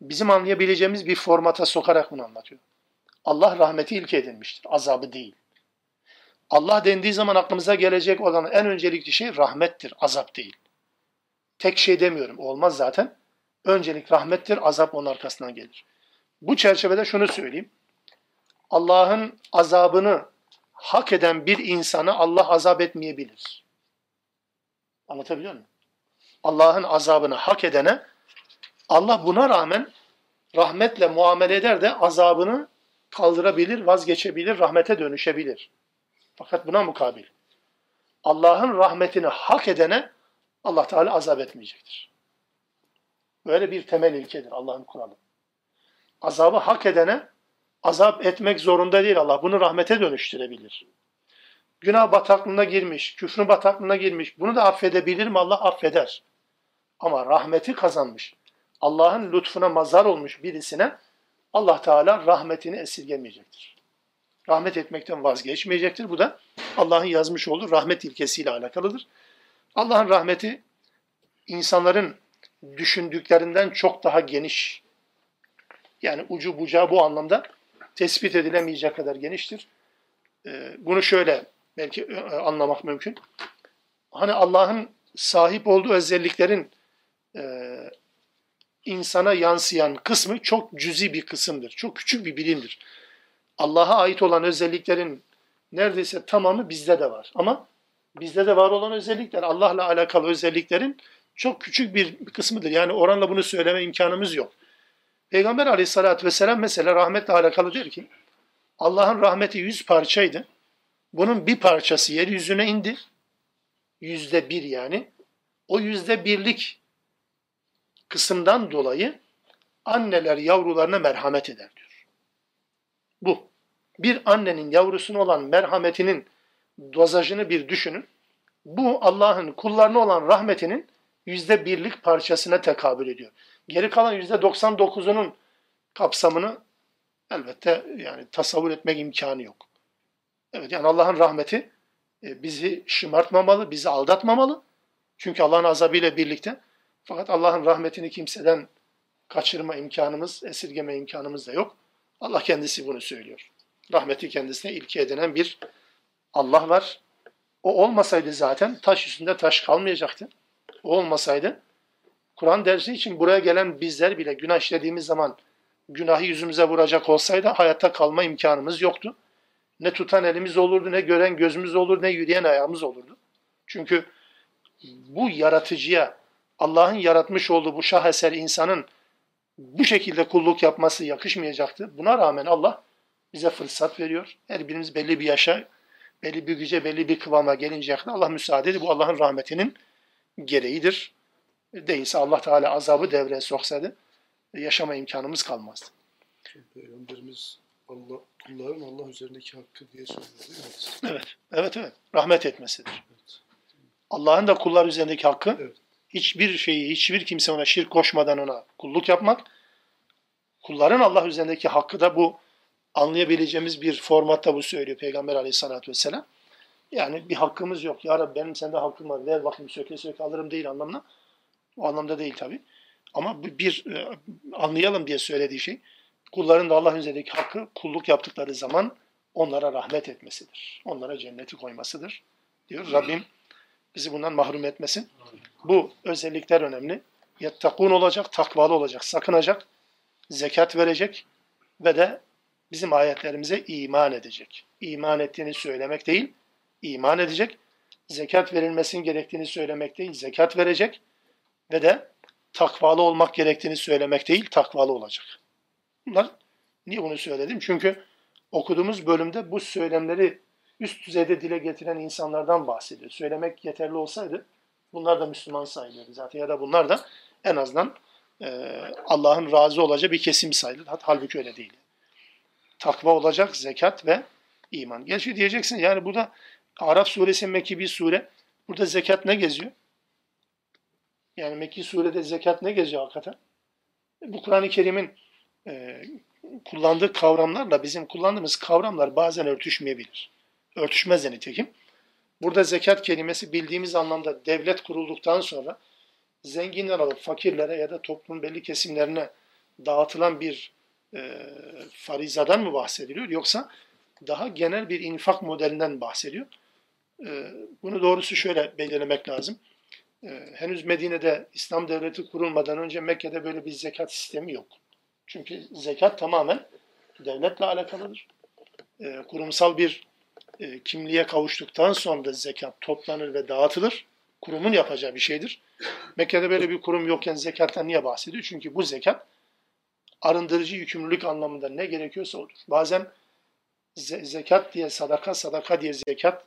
bizim anlayabileceğimiz bir formata sokarak bunu anlatıyor. Allah rahmeti ilke edinmiştir. Azabı değil. Allah dendiği zaman aklımıza gelecek olan en öncelikli şey rahmettir, azap değil. Tek şey demiyorum, olmaz zaten. Öncelik rahmettir, azap onun arkasından gelir. Bu çerçevede şunu söyleyeyim. Allah'ın azabını hak eden bir insanı Allah azap etmeyebilir. Anlatabiliyor muyum? Allah'ın azabını hak edene Allah buna rağmen rahmetle muamele eder de azabını kaldırabilir, vazgeçebilir, rahmete dönüşebilir. Fakat buna mukabil Allah'ın rahmetini hak edene Allah Teala azap etmeyecektir. Böyle bir temel ilkedir Allah'ın kuralı. Azabı hak edene azap etmek zorunda değil Allah. Bunu rahmete dönüştürebilir. Günah bataklığına girmiş, küfrün bataklığına girmiş. Bunu da affedebilir mi? Allah affeder. Ama rahmeti kazanmış. Allah'ın lütfuna mazar olmuş birisine Allah Teala rahmetini esirgemeyecektir rahmet etmekten vazgeçmeyecektir. Bu da Allah'ın yazmış olduğu rahmet ilkesiyle alakalıdır. Allah'ın rahmeti insanların düşündüklerinden çok daha geniş. Yani ucu bucağı bu anlamda tespit edilemeyecek kadar geniştir. Ee, bunu şöyle belki e, anlamak mümkün. Hani Allah'ın sahip olduğu özelliklerin e, insana yansıyan kısmı çok cüzi bir kısımdır. Çok küçük bir bilimdir. Allah'a ait olan özelliklerin neredeyse tamamı bizde de var. Ama bizde de var olan özellikler, Allah'la alakalı özelliklerin çok küçük bir kısmıdır. Yani oranla bunu söyleme imkanımız yok. Peygamber aleyhissalatü vesselam mesela rahmetle alakalı diyor ki, Allah'ın rahmeti yüz parçaydı. Bunun bir parçası yeryüzüne indi. Yüzde bir yani. O yüzde birlik kısımdan dolayı anneler yavrularına merhamet eder diyor. Bu bir annenin yavrusuna olan merhametinin dozajını bir düşünün. Bu Allah'ın kullarına olan rahmetinin yüzde birlik parçasına tekabül ediyor. Geri kalan yüzde 99'unun kapsamını elbette yani tasavvur etmek imkanı yok. Evet yani Allah'ın rahmeti e, bizi şımartmamalı, bizi aldatmamalı. Çünkü Allah'ın azabıyla birlikte. Fakat Allah'ın rahmetini kimseden kaçırma imkanımız, esirgeme imkanımız da yok. Allah kendisi bunu söylüyor rahmeti kendisine ilke edinen bir Allah var. O olmasaydı zaten taş üstünde taş kalmayacaktı. O olmasaydı Kur'an dersi için buraya gelen bizler bile günah işlediğimiz zaman günahı yüzümüze vuracak olsaydı hayatta kalma imkanımız yoktu. Ne tutan elimiz olurdu, ne gören gözümüz olurdu, ne yürüyen ayağımız olurdu. Çünkü bu yaratıcıya, Allah'ın yaratmış olduğu bu şaheser insanın bu şekilde kulluk yapması yakışmayacaktı. Buna rağmen Allah bize fırsat veriyor. Her birimiz belli bir yaşa, belli bir güce, belli bir kıvama gelinceye kadar Allah müsaade ediyor. Bu Allah'ın rahmetinin gereğidir. Değilse Allah Teala azabı devreye soksaydı yaşama imkanımız kalmazdı. Peygamberimiz Allah, kulların Allah üzerindeki hakkı diye söylüyor değil mi? Evet, evet, evet. Rahmet etmesidir. Evet. Allah'ın da kullar üzerindeki hakkı Evet. hiçbir şeyi, hiçbir kimse ona şirk koşmadan ona kulluk yapmak. Kulların Allah üzerindeki hakkı da bu anlayabileceğimiz bir formatta bu söylüyor Peygamber aleyhissalatü vesselam. Yani bir hakkımız yok. Ya Rabbi benim sende hakkım var. Ver bakayım söke söke alırım değil anlamına. O anlamda değil tabi. Ama bir e, anlayalım diye söylediği şey kulların da Allah üzerindeki hakkı kulluk yaptıkları zaman onlara rahmet etmesidir. Onlara cenneti koymasıdır. Diyor Rabbim bizi bundan mahrum etmesin. Bu özellikler önemli. Yettakun olacak, takvalı olacak, sakınacak, zekat verecek ve de bizim ayetlerimize iman edecek. İman ettiğini söylemek değil, iman edecek. Zekat verilmesinin gerektiğini söylemek değil, zekat verecek ve de takvalı olmak gerektiğini söylemek değil, takvalı olacak. Bunlar niye bunu söyledim? Çünkü okuduğumuz bölümde bu söylemleri üst düzeyde dile getiren insanlardan bahsediyor. Söylemek yeterli olsaydı bunlar da Müslüman sayılırdı zaten ya da bunlar da en azından e, Allah'ın razı olacağı bir kesim sayılır. Halbuki öyle değil. Takva olacak, zekat ve iman. Gerçi diyeceksin yani burada Araf suresi Mekki bir sure. Burada zekat ne geziyor? Yani Mekki surede zekat ne geziyor hakikaten? Bu Kur'an-ı Kerim'in e, kullandığı kavramlarla bizim kullandığımız kavramlar bazen örtüşmeyebilir. Örtüşmez de nitekim. Burada zekat kelimesi bildiğimiz anlamda devlet kurulduktan sonra zenginler alıp fakirlere ya da toplumun belli kesimlerine dağıtılan bir e, farizadan mı bahsediliyor yoksa daha genel bir infak modelinden bahsediyor. E, bunu doğrusu şöyle belirlemek lazım. E, henüz Medine'de İslam devleti kurulmadan önce Mekke'de böyle bir zekat sistemi yok. Çünkü zekat tamamen devletle alakalıdır. E, kurumsal bir e, kimliğe kavuştuktan sonra da zekat toplanır ve dağıtılır. Kurumun yapacağı bir şeydir. Mekke'de böyle bir kurum yokken zekattan niye bahsediyor? Çünkü bu zekat arındırıcı yükümlülük anlamında ne gerekiyorsa odur. Bazen ze- zekat diye sadaka, sadaka diye zekat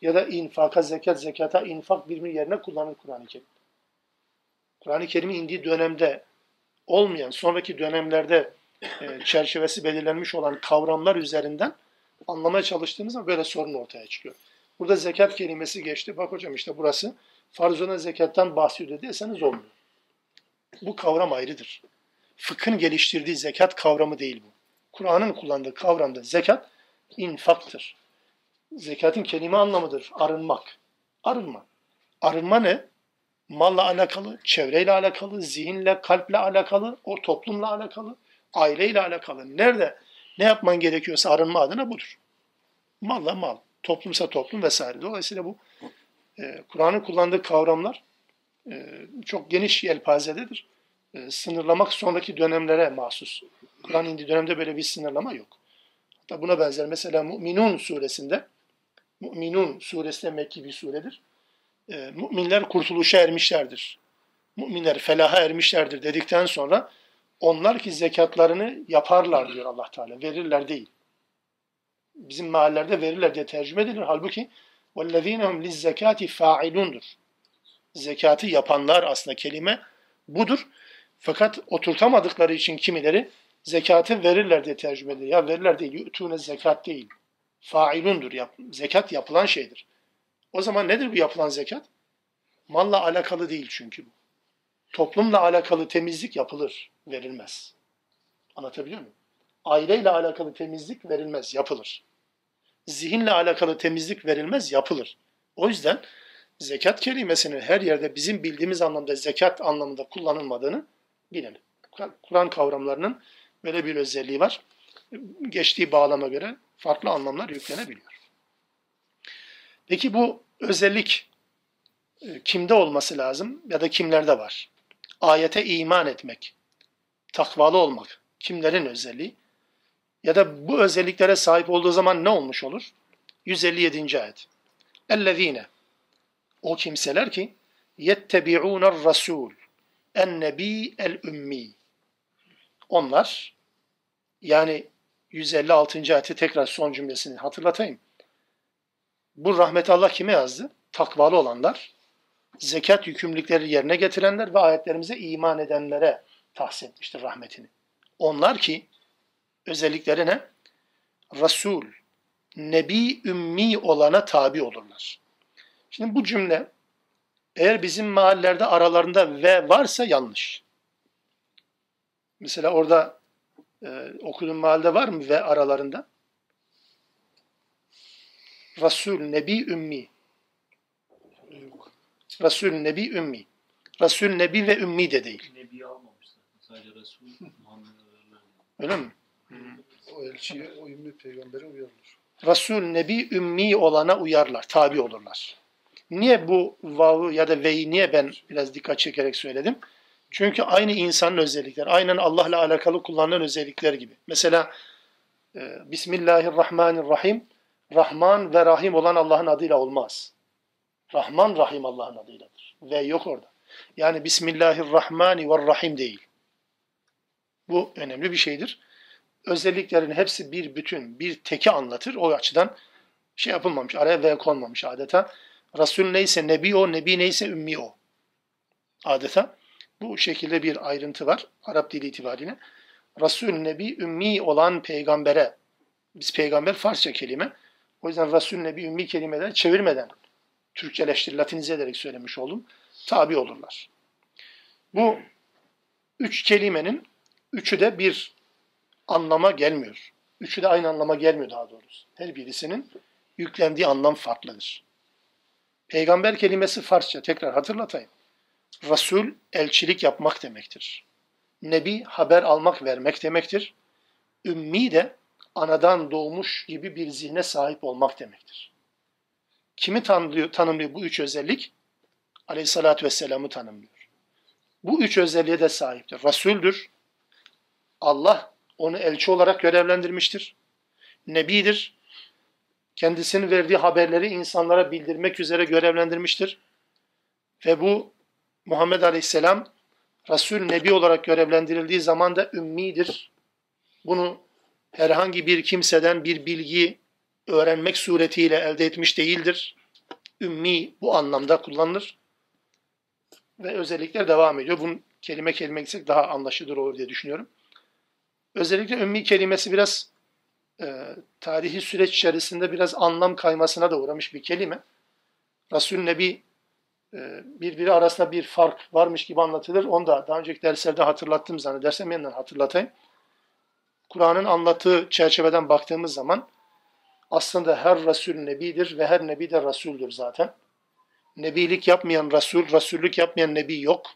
ya da infaka, zekat, zekata, infak birbiri yerine kullanır Kur'an-ı Kerim. Kur'an-ı Kerim'in indiği dönemde olmayan, sonraki dönemlerde e, çerçevesi belirlenmiş olan kavramlar üzerinden anlamaya çalıştığımız zaman böyle sorun ortaya çıkıyor. Burada zekat kelimesi geçti. Bak hocam işte burası farz olan zekattan bahsediyor deseniz olmuyor. Bu kavram ayrıdır. Fıkhın geliştirdiği zekat kavramı değil bu. Kur'an'ın kullandığı kavramda zekat infaktır. Zekatın kelime anlamıdır. Arınmak. Arınma. Arınma ne? Malla alakalı, çevreyle alakalı, zihinle, kalple alakalı, o toplumla alakalı, aileyle alakalı. Nerede ne yapman gerekiyorsa arınma adına budur. Malla mal, toplumsa toplum vesaire. Dolayısıyla bu e, Kur'an'ın kullandığı kavramlar e, çok geniş yelpazededir. E, sınırlamak sonraki dönemlere mahsus. Kur'an indiği dönemde böyle bir sınırlama yok. Hatta buna benzer mesela Mü'minun suresinde Mü'minun suresi de Mekki bir suredir e, müminler kurtuluşa ermişlerdir. Müminler felaha ermişlerdir dedikten sonra onlar ki zekatlarını yaparlar diyor Allah Teala. Verirler değil. Bizim mahallelerde verirler diye tercüme edilir. Halbuki وَالَّذ۪ينَ هُمْ لِلزَّكَاتِ فَاعِلُونَdur. Zekatı yapanlar aslında kelime budur. Fakat oturtamadıkları için kimileri zekatı verirler diye tercüme edilir. Ya verirler değil, yü'tûne zekat değil. Failundur, yap, zekat yapılan şeydir. O zaman nedir bu yapılan zekat? Malla alakalı değil çünkü bu. Toplumla alakalı temizlik yapılır, verilmez. Anlatabiliyor muyum? Aileyle alakalı temizlik verilmez, yapılır. Zihinle alakalı temizlik verilmez, yapılır. O yüzden zekat kelimesinin her yerde bizim bildiğimiz anlamda zekat anlamında kullanılmadığını bilelim. Kur'an kavramlarının böyle bir özelliği var. Geçtiği bağlama göre farklı anlamlar yüklenebiliyor. Peki bu özellik e, kimde olması lazım ya da kimlerde var? Ayete iman etmek, takvalı olmak kimlerin özelliği? Ya da bu özelliklere sahip olduğu zaman ne olmuş olur? 157. ayet. Ellezine o kimseler ki yettebi'ûner rasul en nebi el ümmi. Onlar yani 156. ayeti tekrar son cümlesini hatırlatayım. Bu rahmet Allah kime yazdı? Takvalı olanlar, zekat yükümlülükleri yerine getirenler ve ayetlerimize iman edenlere tahsis etmiştir rahmetini. Onlar ki özellikleri ne? Resul, Nebi ümmi olana tabi olurlar. Şimdi bu cümle eğer bizim mahallelerde aralarında ve varsa yanlış. Mesela orada e, okuduğun mahallede var mı ve aralarında? Resul, Nebi, Ümmi. Yok. Resul, Nebi, Ümmi. Resul, Nebi ve Ümmi de değil. Nebi almamışlar. Sadece Resul. Öyle mi? O elçiye, o ümmi peygambere uyarılır. Resul, Nebi, Ümmi olana uyarlar, tabi olurlar. Niye bu vav'ı ya da ve'yi niye ben biraz dikkat çekerek söyledim? Çünkü aynı insanın özellikleri, aynen Allah'la alakalı kullanılan özellikler gibi. Mesela e, Bismillahirrahmanirrahim, Rahman ve Rahim olan Allah'ın adıyla olmaz. Rahman, Rahim Allah'ın adıyladır. Ve yok orada. Yani Bismillahirrahmanirrahim değil. Bu önemli bir şeydir. Özelliklerin hepsi bir bütün, bir teki anlatır. O açıdan şey yapılmamış, araya ve konmamış adeta. Resul neyse Nebi o, Nebi neyse Ümmi o. Adeta. Bu şekilde bir ayrıntı var Arap dili itibariyle. Resul, Nebi, Ümmi olan peygambere, biz peygamber Farsça kelime. O yüzden Resul, Nebi, Ümmi kelimeleri çevirmeden Türkçeleştir, Latinize ederek söylemiş oldum. Tabi olurlar. Bu üç kelimenin üçü de bir anlama gelmiyor. Üçü de aynı anlama gelmiyor daha doğrusu. Her birisinin yüklendiği anlam farklıdır. Peygamber kelimesi Farsça tekrar hatırlatayım. Resul elçilik yapmak demektir. Nebi haber almak vermek demektir. Ümmi de anadan doğmuş gibi bir zihne sahip olmak demektir. Kimi tanımlıyor, tanımlıyor bu üç özellik? Aleyhissalatü vesselam'ı tanımlıyor. Bu üç özelliğe de sahiptir. Resuldür. Allah onu elçi olarak görevlendirmiştir. Nebidir. Kendisinin verdiği haberleri insanlara bildirmek üzere görevlendirmiştir. Ve bu Muhammed Aleyhisselam Resul Nebi olarak görevlendirildiği zaman da ümmidir. Bunu herhangi bir kimseden bir bilgi öğrenmek suretiyle elde etmiş değildir. Ümmi bu anlamda kullanılır. Ve özellikler devam ediyor. Bunun kelime kelime gitsek daha anlaşılır olur diye düşünüyorum. Özellikle ümmi kelimesi biraz e, tarihi süreç içerisinde biraz anlam kaymasına da uğramış bir kelime. Resul Nebi e, birbiri arasında bir fark varmış gibi anlatılır. Onu da daha önceki derslerde hatırlattım zannedersem yeniden hatırlatayım. Kur'an'ın anlattığı çerçeveden baktığımız zaman aslında her Resul Nebidir ve her Nebi de Resul'dür zaten. Nebilik yapmayan Resul, Resullük yapmayan Nebi yok.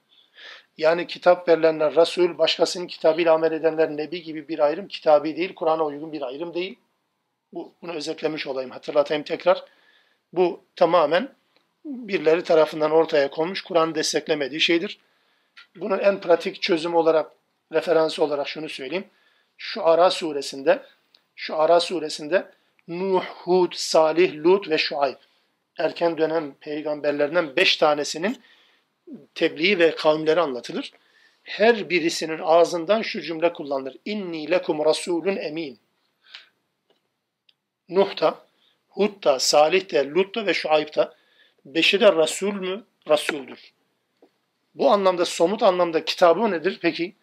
Yani kitap verilenler Resul, başkasının kitabıyla amel edenler Nebi gibi bir ayrım kitabi değil, Kur'an'a uygun bir ayrım değil. Bu, bunu özetlemiş olayım, hatırlatayım tekrar. Bu tamamen birileri tarafından ortaya konmuş, Kur'an desteklemediği şeydir. Bunun en pratik çözüm olarak, referansı olarak şunu söyleyeyim. Şu Ara suresinde, şu Ara suresinde Nuh, Hud, Salih, Lut ve Şuayb erken dönem peygamberlerinden beş tanesinin tebliği ve kavimleri anlatılır. Her birisinin ağzından şu cümle kullanılır. İnni lekum rasulun emin. Nuh da, Hud da, Salih de, Lut da ve Şuayb da beşi de Resul mü? Resuldür. Bu anlamda, somut anlamda kitabı nedir peki?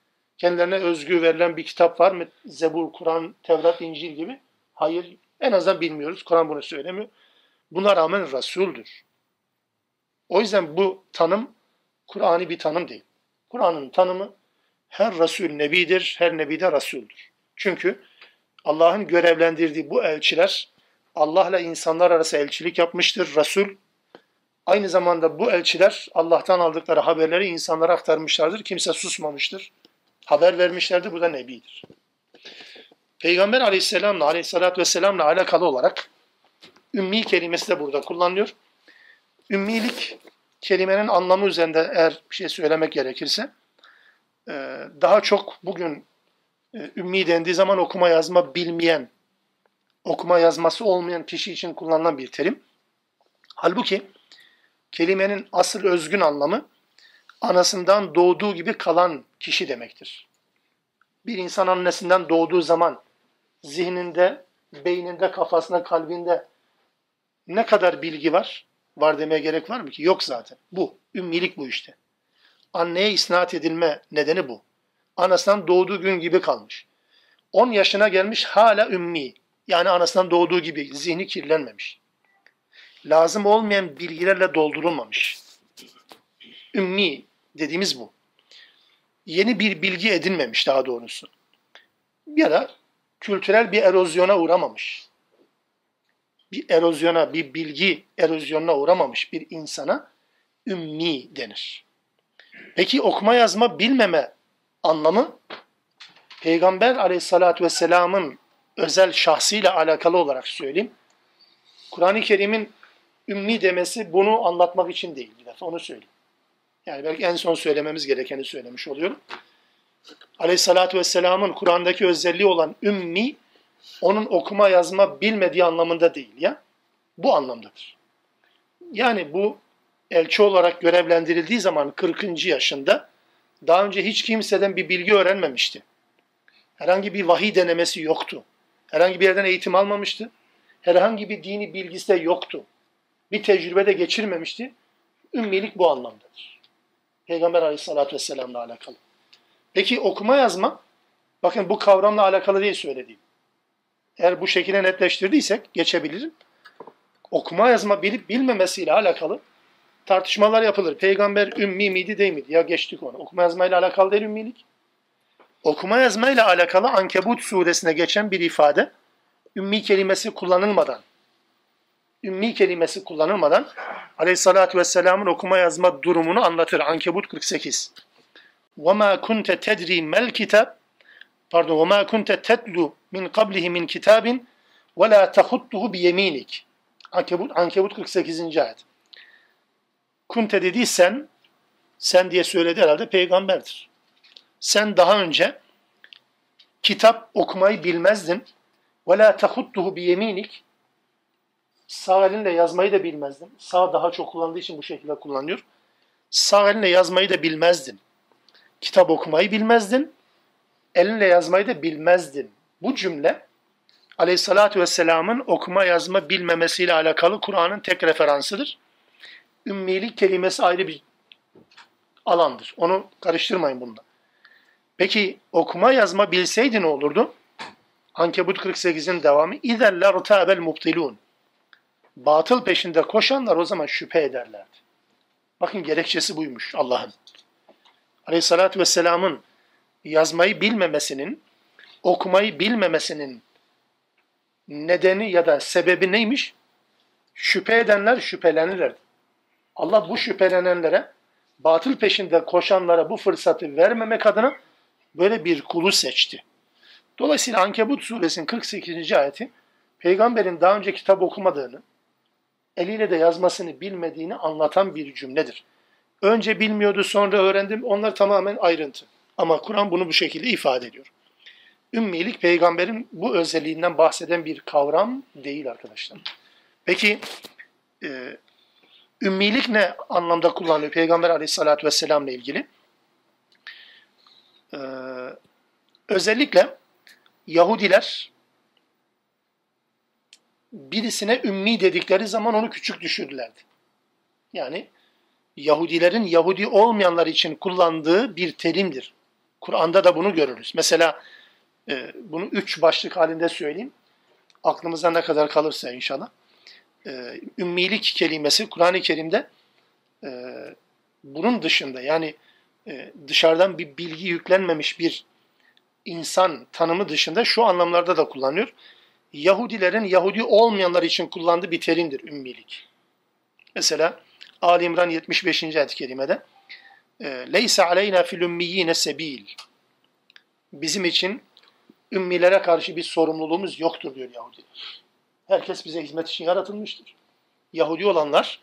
Kendilerine özgü verilen bir kitap var mı? Zebur, Kur'an, Tevrat, İncil gibi. Hayır. En azından bilmiyoruz. Kur'an bunu söylemiyor. Buna rağmen Resul'dür. O yüzden bu tanım Kur'an'ı bir tanım değil. Kur'an'ın tanımı her Resul Nebidir, her Nebi de Resul'dür. Çünkü Allah'ın görevlendirdiği bu elçiler Allah'la insanlar arası elçilik yapmıştır. Resul aynı zamanda bu elçiler Allah'tan aldıkları haberleri insanlara aktarmışlardır. Kimse susmamıştır. Haber vermişlerdir. Bu da Nebidir. Peygamber aleyhisselamla aleyhissalatü vesselamla alakalı olarak ümmi kelimesi de burada kullanılıyor. Ümmilik kelimenin anlamı üzerinde eğer bir şey söylemek gerekirse e, daha çok bugün e, ümmi dendiği zaman okuma yazma bilmeyen, okuma yazması olmayan kişi için kullanılan bir terim. Halbuki kelimenin asıl özgün anlamı anasından doğduğu gibi kalan kişi demektir. Bir insan annesinden doğduğu zaman zihninde, beyninde, kafasında, kalbinde ne kadar bilgi var? Var demeye gerek var mı ki? Yok zaten. Bu. Ümmilik bu işte. Anneye isnat edilme nedeni bu. Anasından doğduğu gün gibi kalmış. 10 yaşına gelmiş hala ümmi. Yani anasından doğduğu gibi zihni kirlenmemiş. Lazım olmayan bilgilerle doldurulmamış. Ümmi dediğimiz bu. Yeni bir bilgi edinmemiş daha doğrusu. Ya da kültürel bir erozyona uğramamış. Bir erozyona, bir bilgi erozyonuna uğramamış bir insana ümmi denir. Peki okuma yazma bilmeme anlamı Peygamber aleyhissalatü vesselamın özel şahsıyla alakalı olarak söyleyeyim. Kur'an-ı Kerim'in ümmi demesi bunu anlatmak için değil. Onu söyleyeyim. Yani belki en son söylememiz gerekeni söylemiş oluyorum. Aleyhissalatü vesselamın Kur'an'daki özelliği olan ümmi, onun okuma yazma bilmediği anlamında değil ya. Bu anlamdadır. Yani bu elçi olarak görevlendirildiği zaman 40. yaşında daha önce hiç kimseden bir bilgi öğrenmemişti. Herhangi bir vahiy denemesi yoktu. Herhangi bir yerden eğitim almamıştı. Herhangi bir dini bilgisi de yoktu. Bir tecrübe de geçirmemişti. Ümmilik bu anlamdadır. Peygamber aleyhissalatü vesselamla alakalı. Peki okuma yazma, bakın bu kavramla alakalı değil söylediğim. Eğer bu şekilde netleştirdiysek geçebilirim. Okuma yazma bilip bilmemesiyle alakalı tartışmalar yapılır. Peygamber ümmi miydi değil miydi? Ya geçtik onu. Okuma yazmayla alakalı değil ümmilik. Okuma yazmayla alakalı Ankebut suresine geçen bir ifade ümmi kelimesi kullanılmadan ümmi kelimesi kullanılmadan Aleyhissalatü Vesselam'ın okuma yazma durumunu anlatır. Ankebut 48. وَمَا كُنْتَ تَدْرِي مَا الْكِتَابِ Pardon, وَمَا كُنْتَ تَتْلُ مِنْ قَبْلِهِ مِنْ كِتَابٍ وَلَا تَخُطُّهُ بِيَم۪ينِكِ Ankebut, Ankebut 48. ayet. Kunte dediği sen, sen diye söyledi herhalde peygamberdir. Sen daha önce kitap okumayı bilmezdin. وَلَا تَخُطُّهُ بِيَم۪ينِكِ Sağ elinle yazmayı da bilmezdin. Sağ daha çok kullandığı için bu şekilde kullanıyor. Sağ elinle yazmayı da bilmezdin. Kitap okumayı bilmezdin. Elinle yazmayı da bilmezdin. Bu cümle Aleyhissalatü Vesselam'ın okuma yazma bilmemesiyle alakalı Kur'an'ın tek referansıdır. Ümmilik kelimesi ayrı bir alandır. Onu karıştırmayın bunda. Peki okuma yazma bilseydi ne olurdu? Ankebut 48'in devamı اِذَا لَرْتَابَ الْمُبْتِلُونَ Batıl peşinde koşanlar o zaman şüphe ederlerdi. Bakın gerekçesi buymuş Allah'ın. Aleyhissalatü Vesselam'ın yazmayı bilmemesinin, okumayı bilmemesinin nedeni ya da sebebi neymiş? Şüphe edenler şüphelenirlerdi. Allah bu şüphelenenlere, batıl peşinde koşanlara bu fırsatı vermemek adına böyle bir kulu seçti. Dolayısıyla Ankebut suresinin 48. ayeti peygamberin daha önce kitap okumadığını, eliyle de yazmasını bilmediğini anlatan bir cümledir. Önce bilmiyordu sonra öğrendim onlar tamamen ayrıntı. Ama Kur'an bunu bu şekilde ifade ediyor. Ümmilik peygamberin bu özelliğinden bahseden bir kavram değil arkadaşlar. Peki e, ümmilik ne anlamda kullanılıyor Peygamber aleyhissalatü vesselam ile ilgili? Ee, özellikle Yahudiler birisine ümmi dedikleri zaman onu küçük düşürdülerdi. Yani Yahudilerin Yahudi olmayanlar için kullandığı bir terimdir. Kur'an'da da bunu görürüz. Mesela e, bunu üç başlık halinde söyleyeyim. Aklımıza ne kadar kalırsa inşallah. E, ümmilik kelimesi Kur'an-ı Kerim'de e, bunun dışında yani dışarıdan bir bilgi yüklenmemiş bir insan tanımı dışında şu anlamlarda da kullanıyor. Yahudilerin Yahudi olmayanlar için kullandığı bir terimdir ümmilik. Mesela Ali İmran 75. ayet-i kerimede Leysa aleyna fil ümmiyine sebil. Bizim için ümmilere karşı bir sorumluluğumuz yoktur diyor Yahudiler. Herkes bize hizmet için yaratılmıştır. Yahudi olanlar,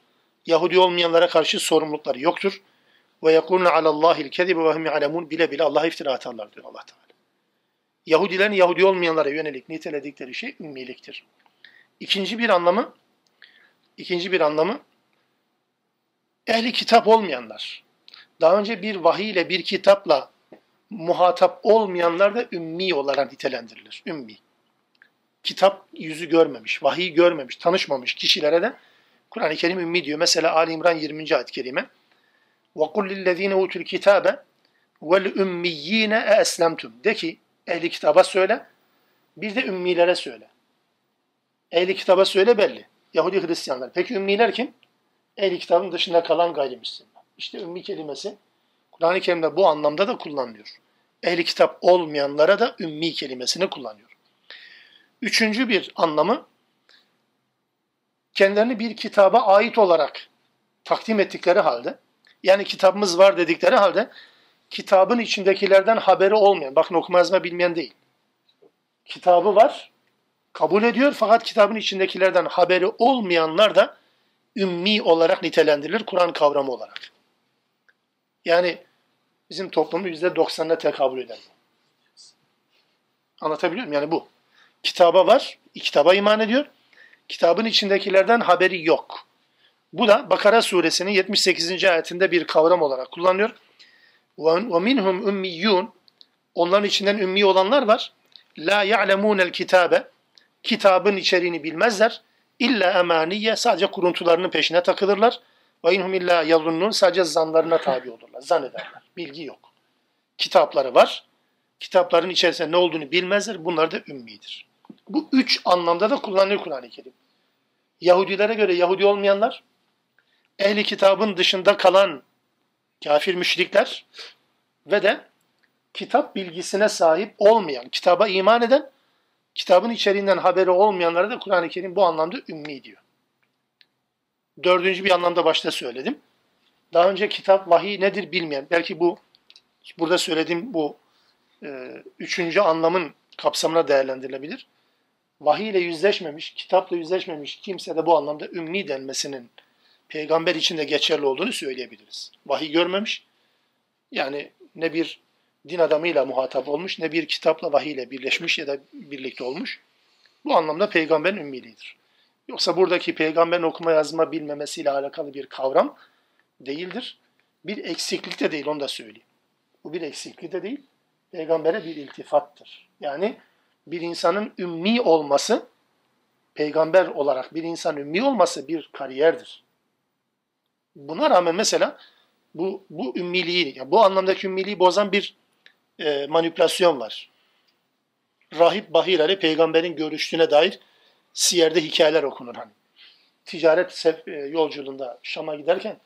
Yahudi olmayanlara karşı sorumlulukları yoktur. Ve yekulne alallahil kezibe ve hum ya'lemun bile bile Allah'a iftira atarlar diyor Allah Teala. Yahudilerin Yahudi olmayanlara yönelik niteledikleri şey ümmiliktir. İkinci bir anlamı ikinci bir anlamı ehli kitap olmayanlar. Daha önce bir vahiy ile bir kitapla muhatap olmayanlar da ümmi olarak nitelendirilir. Ümmi. kitap yüzü görmemiş, vahiy görmemiş, tanışmamış kişilere de Kur'an-ı Kerim ümmi diyor. Mesela Ali İmran 20. ayet-i kerime. وَقُلْ لِلَّذ۪ينَ اُوتُوا الْكِتَابَ وَالْاُمِّيِّينَ اَسْلَمْتُمْ De ki ehli kitaba söyle, bir de ümmilere söyle. Ehli kitaba söyle belli. Yahudi Hristiyanlar. Peki ümmiler kim? Ehli kitabın dışında kalan gayrimüslimler. İşte ümmi kelimesi Kur'an-ı Kerim'de bu anlamda da kullanılıyor. Ehli kitap olmayanlara da ümmi kelimesini kullanıyor. Üçüncü bir anlamı kendilerini bir kitaba ait olarak takdim ettikleri halde yani kitabımız var dedikleri halde kitabın içindekilerden haberi olmayan, bakın okuma yazma bilmeyen değil. Kitabı var, kabul ediyor fakat kitabın içindekilerden haberi olmayanlar da ümmi olarak nitelendirilir Kur'an kavramı olarak. Yani bizim toplumun %90'ına tekabül eder bu. Anlatabiliyor muyum? Yani bu. Kitaba var, kitaba iman ediyor. Kitabın içindekilerden haberi yok. Bu da Bakara suresinin 78. ayetinde bir kavram olarak kullanılıyor. وَمِنْهُمْ ümmiyun Onların içinden ümmi olanlar var. La ya'lemûnel kitabe Kitabın içeriğini bilmezler. İlla emaniye sadece kuruntularının peşine takılırlar. Ve inhum illa yazunnun sadece zanlarına tabi olurlar. Zannederler. Bilgi yok. Kitapları var. Kitapların içerisinde ne olduğunu bilmezler. Bunlar da ümmidir. Bu üç anlamda da kullanılıyor Kur'an-ı Kerim. Yahudilere göre Yahudi olmayanlar, ehli kitabın dışında kalan kafir müşrikler ve de kitap bilgisine sahip olmayan, kitaba iman eden, kitabın içeriğinden haberi olmayanlara da Kur'an-ı Kerim bu anlamda ümmi diyor. Dördüncü bir anlamda başta söyledim. Daha önce kitap, vahiy nedir bilmeyen, belki bu burada söylediğim bu e, üçüncü anlamın kapsamına değerlendirilebilir. Vahiy ile yüzleşmemiş, kitapla yüzleşmemiş kimse de bu anlamda ümmi denmesinin peygamber için de geçerli olduğunu söyleyebiliriz. Vahiy görmemiş, yani ne bir din adamıyla muhatap olmuş, ne bir kitapla vahiy ile birleşmiş ya da birlikte olmuş. Bu anlamda peygamberin ümmiliğidir. Yoksa buradaki peygamberin okuma yazma bilmemesiyle alakalı bir kavram değildir. Bir eksiklik de değil, onu da söyleyeyim. Bu bir eksiklik de değil, peygambere bir iltifattır. Yani bir insanın ümmi olması, peygamber olarak bir insan ümmi olması bir kariyerdir. Buna rağmen mesela bu, bu ümmiliği, yani bu anlamdaki ümmiliği bozan bir e, manipülasyon var. Rahip Bahireli peygamberin görüştüğüne dair Siyer'de hikayeler okunur hani. Ticaret e, yolculuğunda Şam'a giderken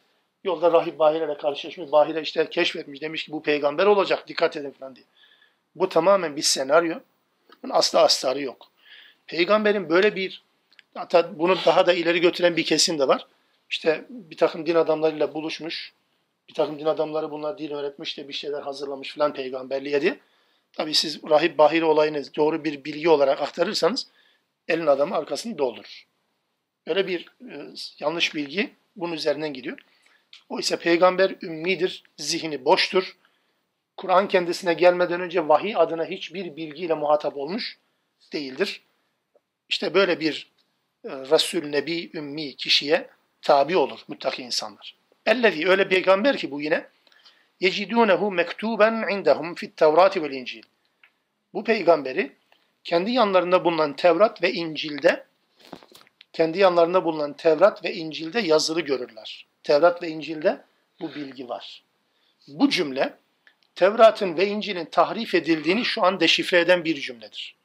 yolda Rahip Bahirel'e karşılaşmış. Bahire işte keşfetmiş demiş ki bu peygamber olacak dikkat edin falan diye. Bu tamamen bir senaryo. Bunun asla astarı yok. Peygamberin böyle bir hatta bunu daha da ileri götüren bir kesim de var. İşte bir takım din adamlarıyla buluşmuş. Bir takım din adamları bunlar din öğretmiş de bir şeyler hazırlamış falan peygamberliğe diye. Tabii siz Rahip Bahire olayını doğru bir bilgi olarak aktarırsanız elin adamı arkasını doldurur. Öyle bir e, yanlış bilgi bunun üzerinden gidiyor. O ise peygamber ümmidir, zihni boştur. Kur'an kendisine gelmeden önce vahiy adına hiçbir bilgiyle muhatap olmuş değildir. İşte böyle bir e, Resul, Nebi, Ümmi kişiye tabi olur muttaki insanlar. Ellezî öyle peygamber ki bu yine yecidûnehu mektuben indahum fit tevrati vel incil. Bu peygamberi kendi yanlarında bulunan Tevrat ve İncil'de kendi yanlarında bulunan Tevrat ve İncil'de yazılı görürler. Tevrat ve İncil'de bu bilgi var. Bu cümle Tevrat'ın ve İncil'in tahrif edildiğini şu an deşifre eden bir cümledir.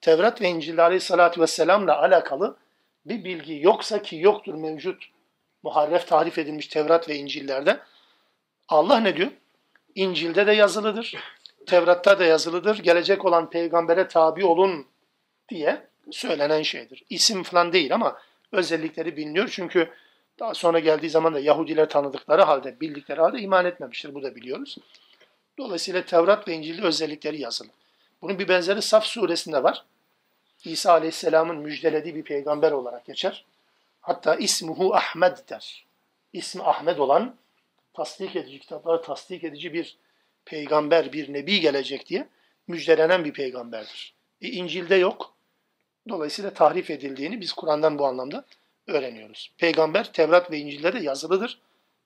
Tevrat ve İncil'de aleyhissalatü vesselamla alakalı bir bilgi yoksa ki yoktur mevcut muharref tahrif edilmiş Tevrat ve İncil'lerde. Allah ne diyor? İncil'de de yazılıdır. Tevrat'ta da yazılıdır. Gelecek olan peygambere tabi olun diye söylenen şeydir. İsim falan değil ama özellikleri biliniyor. Çünkü daha sonra geldiği zaman da Yahudiler tanıdıkları halde, bildikleri halde iman etmemiştir. Bu da biliyoruz. Dolayısıyla Tevrat ve İncil'de özellikleri yazılı. Bunun bir benzeri Saf suresinde var. İsa Aleyhisselam'ın müjdelediği bir peygamber olarak geçer. Hatta ismuhu Ahmed der. İsmi Ahmet olan tasdik edici, kitapları tasdik edici bir peygamber, bir nebi gelecek diye müjdelenen bir peygamberdir. E, İncil'de yok. Dolayısıyla tahrif edildiğini biz Kur'an'dan bu anlamda öğreniyoruz. Peygamber Tevrat ve İncil'de de yazılıdır.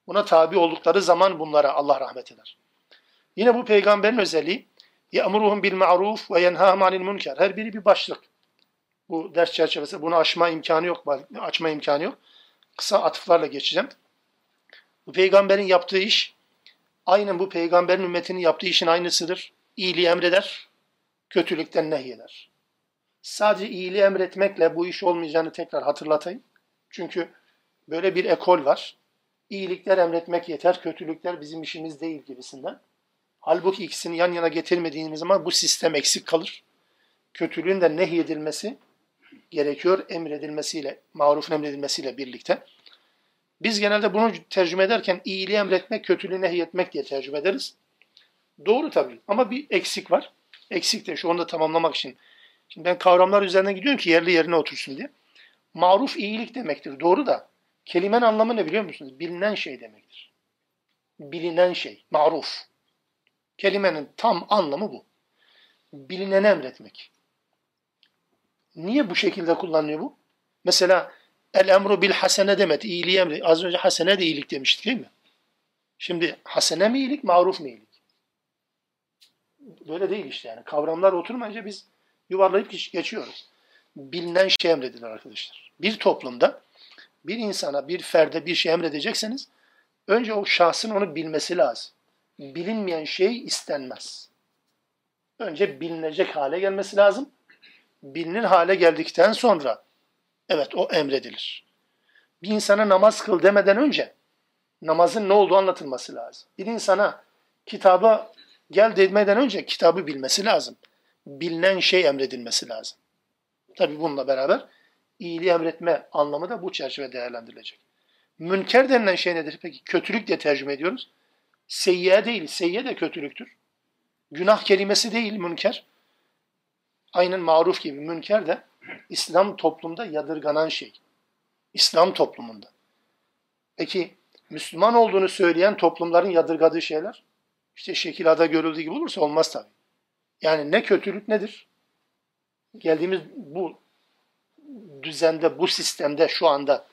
Buna tabi oldukları zaman bunlara Allah rahmet eder. Yine bu peygamberin özelliği يَأْمُرُهُمْ بِالْمَعْرُوفِ وَيَنْهَاهُمْ عَنِ الْمُنْكَرِ Her biri bir başlık. Bu ders çerçevesi bunu aşma imkanı yok, açma imkanı yok. Kısa atıflarla geçeceğim. Bu peygamberin yaptığı iş aynen bu peygamberin ümmetinin yaptığı işin aynısıdır. İyiliği emreder, kötülükten nehyeder. Sadece iyiliği emretmekle bu iş olmayacağını tekrar hatırlatayım. Çünkü böyle bir ekol var. İyilikler emretmek yeter, kötülükler bizim işimiz değil gibisinden. Halbuki ikisini yan yana getirmediğimiz zaman bu sistem eksik kalır. Kötülüğün de nehyedilmesi gerekiyor emredilmesiyle, marufun emredilmesiyle birlikte. Biz genelde bunu tercüme ederken iyiliği emretmek, kötülüğü nehyetmek diye tercüme ederiz. Doğru tabii ama bir eksik var. Eksik de şu anda tamamlamak için. Şimdi ben kavramlar üzerinden gidiyorum ki yerli yerine otursun diye. Maruf iyilik demektir. Doğru da kelimenin anlamı ne biliyor musunuz? Bilinen şey demektir. Bilinen şey. Maruf. Kelimenin tam anlamı bu. Bilineni emretmek. Niye bu şekilde kullanılıyor bu? Mesela el emru bil hasene demedi. İyiliği emri. Az önce hasene de iyilik demiştik değil mi? Şimdi hasene mi iyilik, maruf mu iyilik? Böyle değil işte yani. Kavramlar oturmayınca biz yuvarlayıp geçiyoruz. Bilinen şey emredilir arkadaşlar. Bir toplumda bir insana, bir ferde bir şey emredecekseniz önce o şahsın onu bilmesi lazım. Bilinmeyen şey istenmez. Önce bilinecek hale gelmesi lazım. Bilinir hale geldikten sonra evet o emredilir. Bir insana namaz kıl demeden önce namazın ne olduğu anlatılması lazım. Bir insana kitaba gel demeden önce kitabı bilmesi lazım. Bilinen şey emredilmesi lazım. Tabi bununla beraber iyiliği emretme anlamı da bu çerçeve değerlendirilecek. Münker denilen şey nedir? Peki kötülük diye tercüme ediyoruz. Seyyiye değil, seyyiye de kötülüktür. Günah kelimesi değil münker. Aynen maruf gibi münker de İslam toplumda yadırganan şey. İslam toplumunda. Peki Müslüman olduğunu söyleyen toplumların yadırgadığı şeyler? İşte şekilada görüldüğü gibi olursa olmaz tabii. Yani ne kötülük nedir? Geldiğimiz bu düzende, bu sistemde şu anda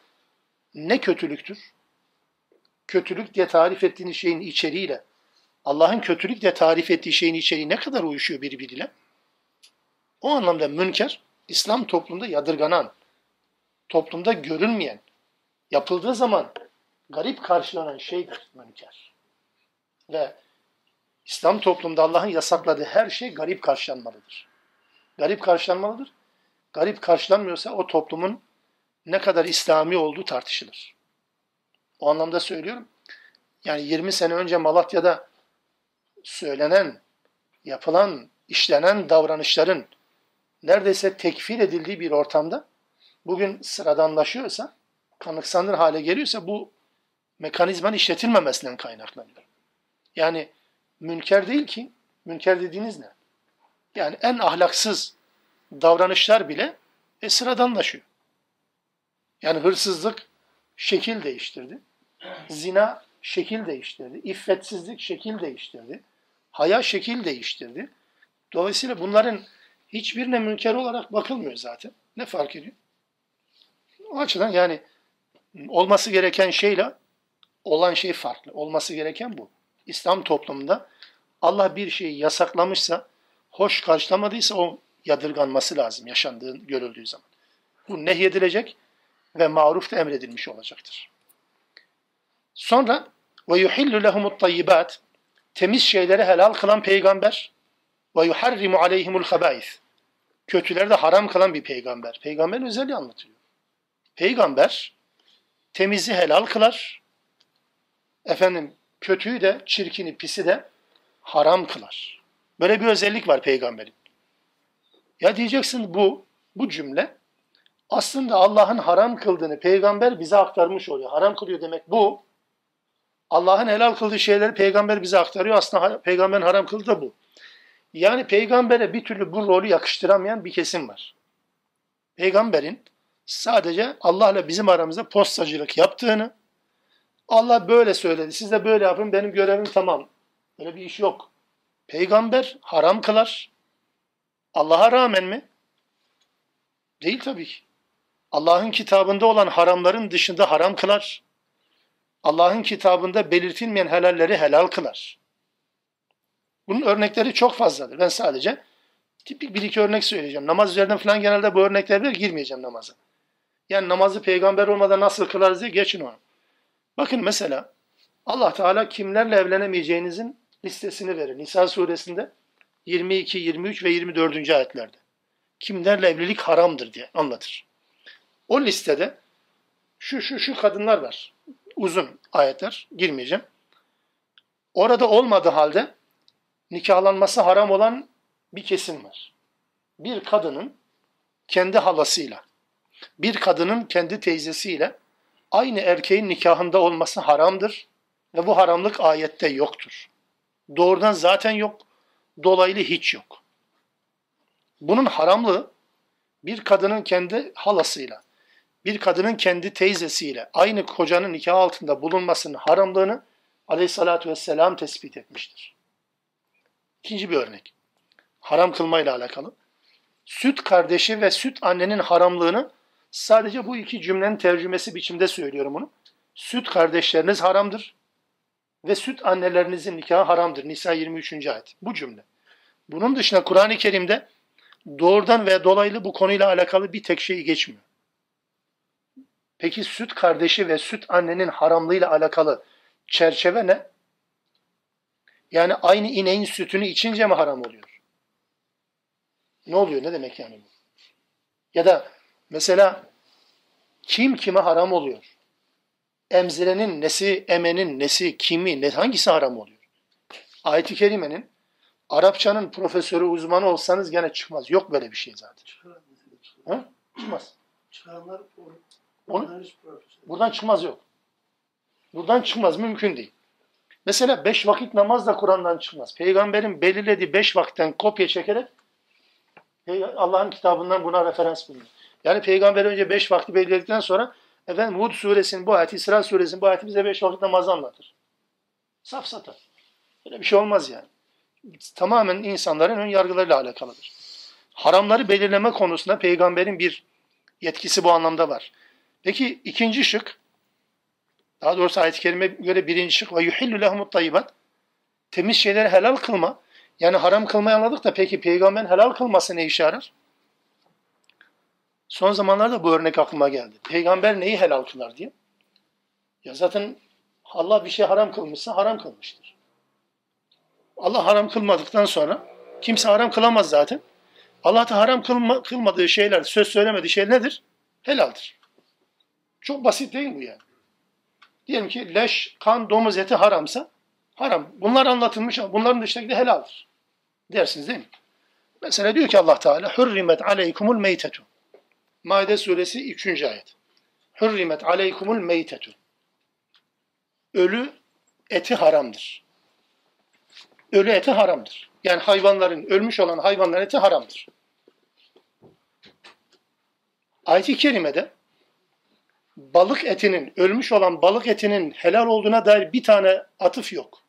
ne kötülüktür? Kötülük diye tarif ettiğiniz şeyin içeriğiyle Allah'ın kötülük diye tarif ettiği şeyin içeriği ne kadar uyuşuyor birbiriyle? O anlamda münker, İslam toplumunda yadırganan, toplumda görünmeyen, yapıldığı zaman garip karşılanan şeydir münker. Ve İslam toplumunda Allah'ın yasakladığı her şey garip karşılanmalıdır. Garip karşılanmalıdır. Garip karşılanmıyorsa o toplumun ne kadar İslami olduğu tartışılır. O anlamda söylüyorum. Yani 20 sene önce Malatya'da söylenen, yapılan, işlenen davranışların neredeyse tekfir edildiği bir ortamda bugün sıradanlaşıyorsa, kanıksanır hale geliyorsa bu mekanizmanın işletilmemesinden kaynaklanıyor. Yani münker değil ki, münker dediğiniz ne? Yani en ahlaksız davranışlar bile e, sıradanlaşıyor. Yani hırsızlık şekil değiştirdi. Zina şekil değiştirdi. İffetsizlik şekil değiştirdi. Haya şekil değiştirdi. Dolayısıyla bunların hiçbirine münker olarak bakılmıyor zaten. Ne fark ediyor? O açıdan yani olması gereken şeyle olan şey farklı. Olması gereken bu. İslam toplumunda Allah bir şeyi yasaklamışsa, hoş karşılamadıysa o yadırganması lazım yaşandığı, görüldüğü zaman. Bu nehyedilecek ve maruf da emredilmiş olacaktır. Sonra ve yuhillu lehumut temiz şeyleri helal kılan peygamber ve yuharrimu aleyhimul habais kötüleri de haram kılan bir peygamber. Peygamberin özelliği anlatılıyor. Peygamber temizi helal kılar. Efendim kötüyü de, çirkini, pisi de haram kılar. Böyle bir özellik var peygamberin. Ya diyeceksin bu, bu cümle aslında Allah'ın haram kıldığını peygamber bize aktarmış oluyor. Haram kılıyor demek bu. Allah'ın helal kıldığı şeyleri peygamber bize aktarıyor. Aslında peygamberin haram kıldığı da bu. Yani peygambere bir türlü bu rolü yakıştıramayan bir kesim var. Peygamberin sadece Allah'la bizim aramızda postacılık yaptığını, Allah böyle söyledi, siz de böyle yapın, benim görevim tamam. Böyle bir iş yok. Peygamber haram kılar. Allah'a rağmen mi? Değil tabii ki. Allah'ın kitabında olan haramların dışında haram kılar. Allah'ın kitabında belirtilmeyen helalleri helal kılar. Bunun örnekleri çok fazladır. Ben sadece Tipik bir iki örnek söyleyeceğim. Namaz üzerinden falan genelde bu örnekler ver, girmeyeceğim namaza. Yani namazı peygamber olmadan nasıl kılarız diye geçin onu. Bakın mesela Allah Teala kimlerle evlenemeyeceğinizin listesini verir. Nisa suresinde 22, 23 ve 24. ayetlerde. Kimlerle evlilik haramdır diye anlatır. O listede şu şu şu kadınlar var. Uzun ayetler girmeyeceğim. Orada olmadığı halde nikahlanması haram olan bir kesim var. Bir kadının kendi halasıyla, bir kadının kendi teyzesiyle aynı erkeğin nikahında olması haramdır ve bu haramlık ayette yoktur. Doğrudan zaten yok, dolaylı hiç yok. Bunun haramlığı bir kadının kendi halasıyla, bir kadının kendi teyzesiyle aynı kocanın nikah altında bulunmasının haramlığını aleyhissalatü vesselam tespit etmiştir. İkinci bir örnek. Haram kılmayla alakalı. Süt kardeşi ve süt annenin haramlığını sadece bu iki cümlenin tercümesi biçimde söylüyorum bunu. Süt kardeşleriniz haramdır ve süt annelerinizin nikahı haramdır. Nisa 23. ayet. Bu cümle. Bunun dışında Kur'an-ı Kerim'de doğrudan ve dolaylı bu konuyla alakalı bir tek şey geçmiyor. Peki süt kardeşi ve süt annenin haramlığıyla alakalı çerçeve ne? Yani aynı ineğin sütünü içince mi haram oluyor? Ne oluyor? Ne demek yani bu? Ya da mesela kim kime haram oluyor? Emzirenin nesi, emenin nesi, kimi, ne, hangisi haram oluyor? Ayet-i Kerime'nin Arapçanın profesörü, uzmanı olsanız gene çıkmaz. Yok böyle bir şey zaten. Ha? Çıkmaz. Çıkaranlar o- Onu-. Buradan çıkmaz yok. Buradan çıkmaz mümkün değil. Mesela beş vakit namaz da Kur'an'dan çıkmaz. Peygamberin belirlediği beş vakitten kopya çekerek Allah'ın kitabından buna referans bulunuyor. Yani peygamber önce beş vakti belirledikten sonra efendim Hud suresinin bu ayeti, İsra suresinin bu ayeti bize beş vakit namazı anlatır. Safsata. Böyle bir şey olmaz yani. Tamamen insanların ön yargılarıyla alakalıdır. Haramları belirleme konusunda peygamberin bir yetkisi bu anlamda var. Peki ikinci şık, daha doğrusu ayet-i kerime göre birinci şık ve yuhillu lehumut tayyibat. Temiz şeyleri helal kılma. Yani haram kılmayı anladık da peki peygamberin helal kılması ne işe yarar? Son zamanlarda bu örnek aklıma geldi. Peygamber neyi helal kılar diye. Ya zaten Allah bir şey haram kılmışsa haram kılmıştır. Allah haram kılmadıktan sonra kimse haram kılamaz zaten. Allah da haram kılma, kılmadığı şeyler, söz söylemediği şey nedir? Helaldir. Çok basit değil bu yani. Diyelim ki leş, kan, domuz eti haramsa haram. Bunlar anlatılmış ama bunların dışındaki de helaldir. Dersiniz değil mi? Mesela diyor ki Allah Teala hurrimet aleykumul meytetu. Maide suresi 3. ayet. Hurrimet aleykumul meytetu. Ölü eti haramdır. Ölü eti haramdır. Yani hayvanların, ölmüş olan hayvanların eti haramdır. Ayet-i Kerime'de balık etinin, ölmüş olan balık etinin helal olduğuna dair bir tane atıf yok.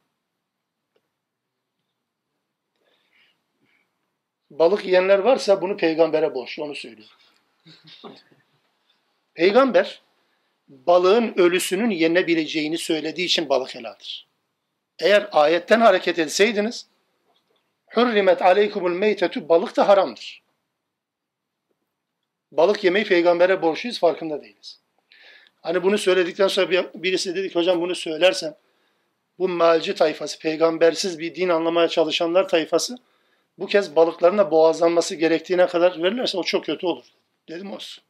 Balık yiyenler varsa bunu peygambere borçlu, onu söylüyorum. Peygamber balığın ölüsünün yenebileceğini söylediği için balık helaldir. Eğer ayetten hareket etseydiniz Hürrimet aleykumul meytetu balık da haramdır. Balık yemeyi peygambere borçluyuz farkında değiliz. Hani bunu söyledikten sonra bir- birisi dedi ki hocam bunu söylersem bu mealci tayfası, peygambersiz bir din anlamaya çalışanlar tayfası bu kez balıkların da boğazlanması gerektiğine kadar verirlerse o çok kötü olur. Dedim olsun.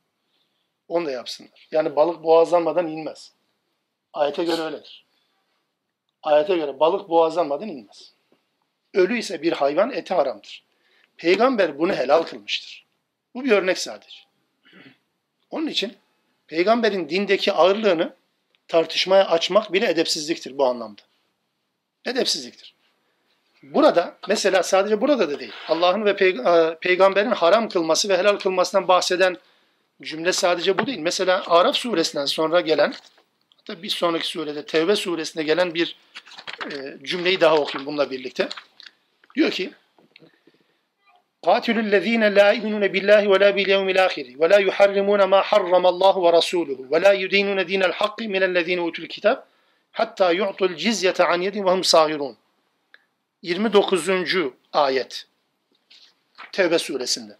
Onu da yapsınlar. Yani balık boğazlanmadan inmez. Ayete göre öyledir. Ayete göre balık boğazlanmadan inmez. Ölü ise bir hayvan eti haramdır. Peygamber bunu helal kılmıştır. Bu bir örnek sadece. Onun için peygamberin dindeki ağırlığını tartışmaya açmak bile edepsizliktir bu anlamda. Edepsizliktir. Burada mesela sadece burada da değil. Allah'ın ve peyg- e, peygamberin haram kılması ve helal kılmasından bahseden cümle sadece bu değil. Mesela Araf suresinden sonra gelen hatta bir sonraki surede Tevbe suresinde gelen bir e, cümleyi daha okuyayım bununla birlikte. Diyor ki قاتلوا الذين لا يؤمنون بالله ولا باليوم الآخر ولا يحرمون ما حرم الله ورسوله ولا يدينون دين الحق من الذين أوتوا الكتاب حتى يعطوا الجزية عن يد وهم صاغرون 29. ayet. Tevbe suresinde.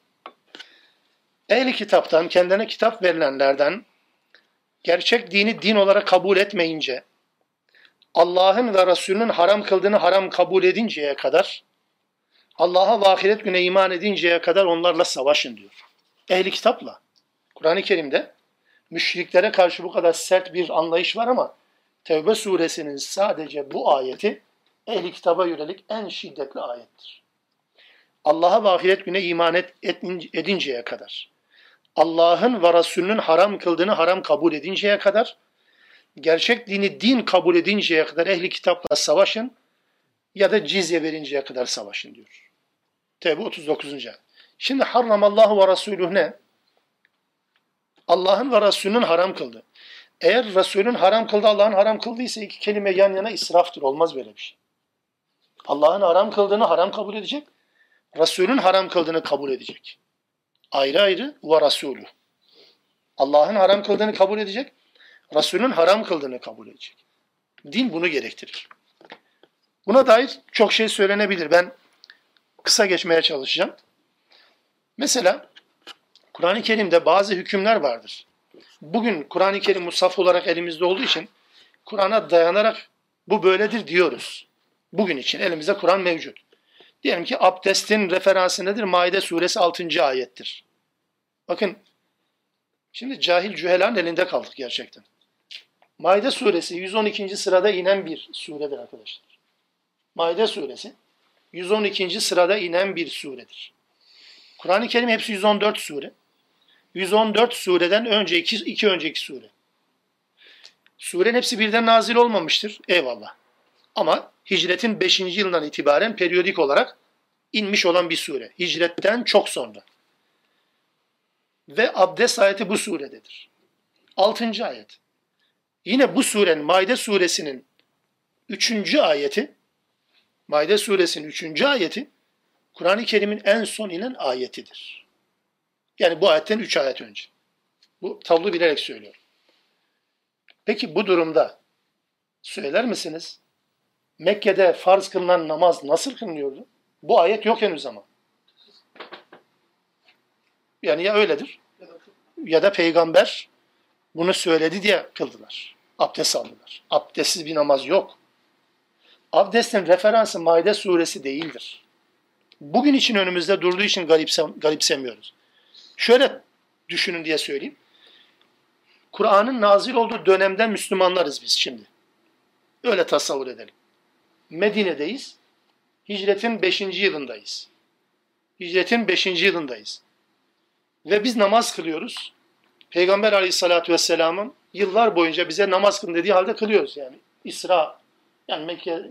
Ehli kitaptan, kendine kitap verilenlerden gerçek dini din olarak kabul etmeyince, Allah'ın ve Resulünün haram kıldığını haram kabul edinceye kadar, Allah'a ve ahiret güne iman edinceye kadar onlarla savaşın diyor. Ehli kitapla. Kur'an-ı Kerim'de müşriklere karşı bu kadar sert bir anlayış var ama Tevbe suresinin sadece bu ayeti ehli kitaba yönelik en şiddetli ayettir. Allah'a ve ahiret güne iman et, edinceye kadar, Allah'ın ve Resulünün haram kıldığını haram kabul edinceye kadar, gerçek dini din kabul edinceye kadar ehli kitapla savaşın ya da cizye verinceye kadar savaşın diyor. Tevbe 39. Şimdi harramallahu ve Resulüh ne? Allah'ın ve Resulünün haram kıldı. Eğer Resulün haram kıldı, Allah'ın haram kıldıysa iki kelime yan yana israftır. Olmaz böyle bir şey. Allah'ın haram kıldığını haram kabul edecek. Resulün haram kıldığını kabul edecek. Ayrı ayrı ve Resulü. Allah'ın haram kıldığını kabul edecek. Resulün haram kıldığını kabul edecek. Din bunu gerektirir. Buna dair çok şey söylenebilir. Ben kısa geçmeye çalışacağım. Mesela Kur'an-ı Kerim'de bazı hükümler vardır. Bugün Kur'an-ı Kerim musaf olarak elimizde olduğu için Kur'an'a dayanarak bu böyledir diyoruz. Bugün için elimizde Kur'an mevcut. Diyelim ki abdestin referansı nedir? Maide suresi 6. ayettir. Bakın şimdi cahil cühelan elinde kaldık gerçekten. Maide suresi 112. sırada inen bir suredir arkadaşlar. Maide suresi 112. sırada inen bir suredir. Kur'an-ı Kerim hepsi 114 sure. 114 sureden önce iki, iki önceki sure. Surenin hepsi birden nazil olmamıştır. Eyvallah. Ama hicretin 5. yılından itibaren periyodik olarak inmiş olan bir sure. Hicretten çok sonra. Ve abdest ayeti bu surededir. 6. ayet. Yine bu surenin Maide suresinin 3. ayeti Maide suresinin 3. ayeti Kur'an-ı Kerim'in en son inen ayetidir. Yani bu ayetten 3 ayet önce. Bu tablo bilerek söylüyorum. Peki bu durumda söyler misiniz? Mekke'de farz kılınan namaz nasıl kılınıyordu? Bu ayet yok henüz ama. Yani ya öyledir ya da peygamber bunu söyledi diye kıldılar. Abdest aldılar. Abdestsiz bir namaz yok. Abdestin referansı Maide suresi değildir. Bugün için önümüzde durduğu için garipse, garipsemiyoruz. Şöyle düşünün diye söyleyeyim. Kur'an'ın nazil olduğu dönemden Müslümanlarız biz şimdi. Öyle tasavvur edelim. Medine'deyiz. Hicretin 5. yılındayız. Hicretin 5. yılındayız. Ve biz namaz kılıyoruz. Peygamber aleyhissalatü vesselamın yıllar boyunca bize namaz kılın dediği halde kılıyoruz yani. İsra, yani Mekke,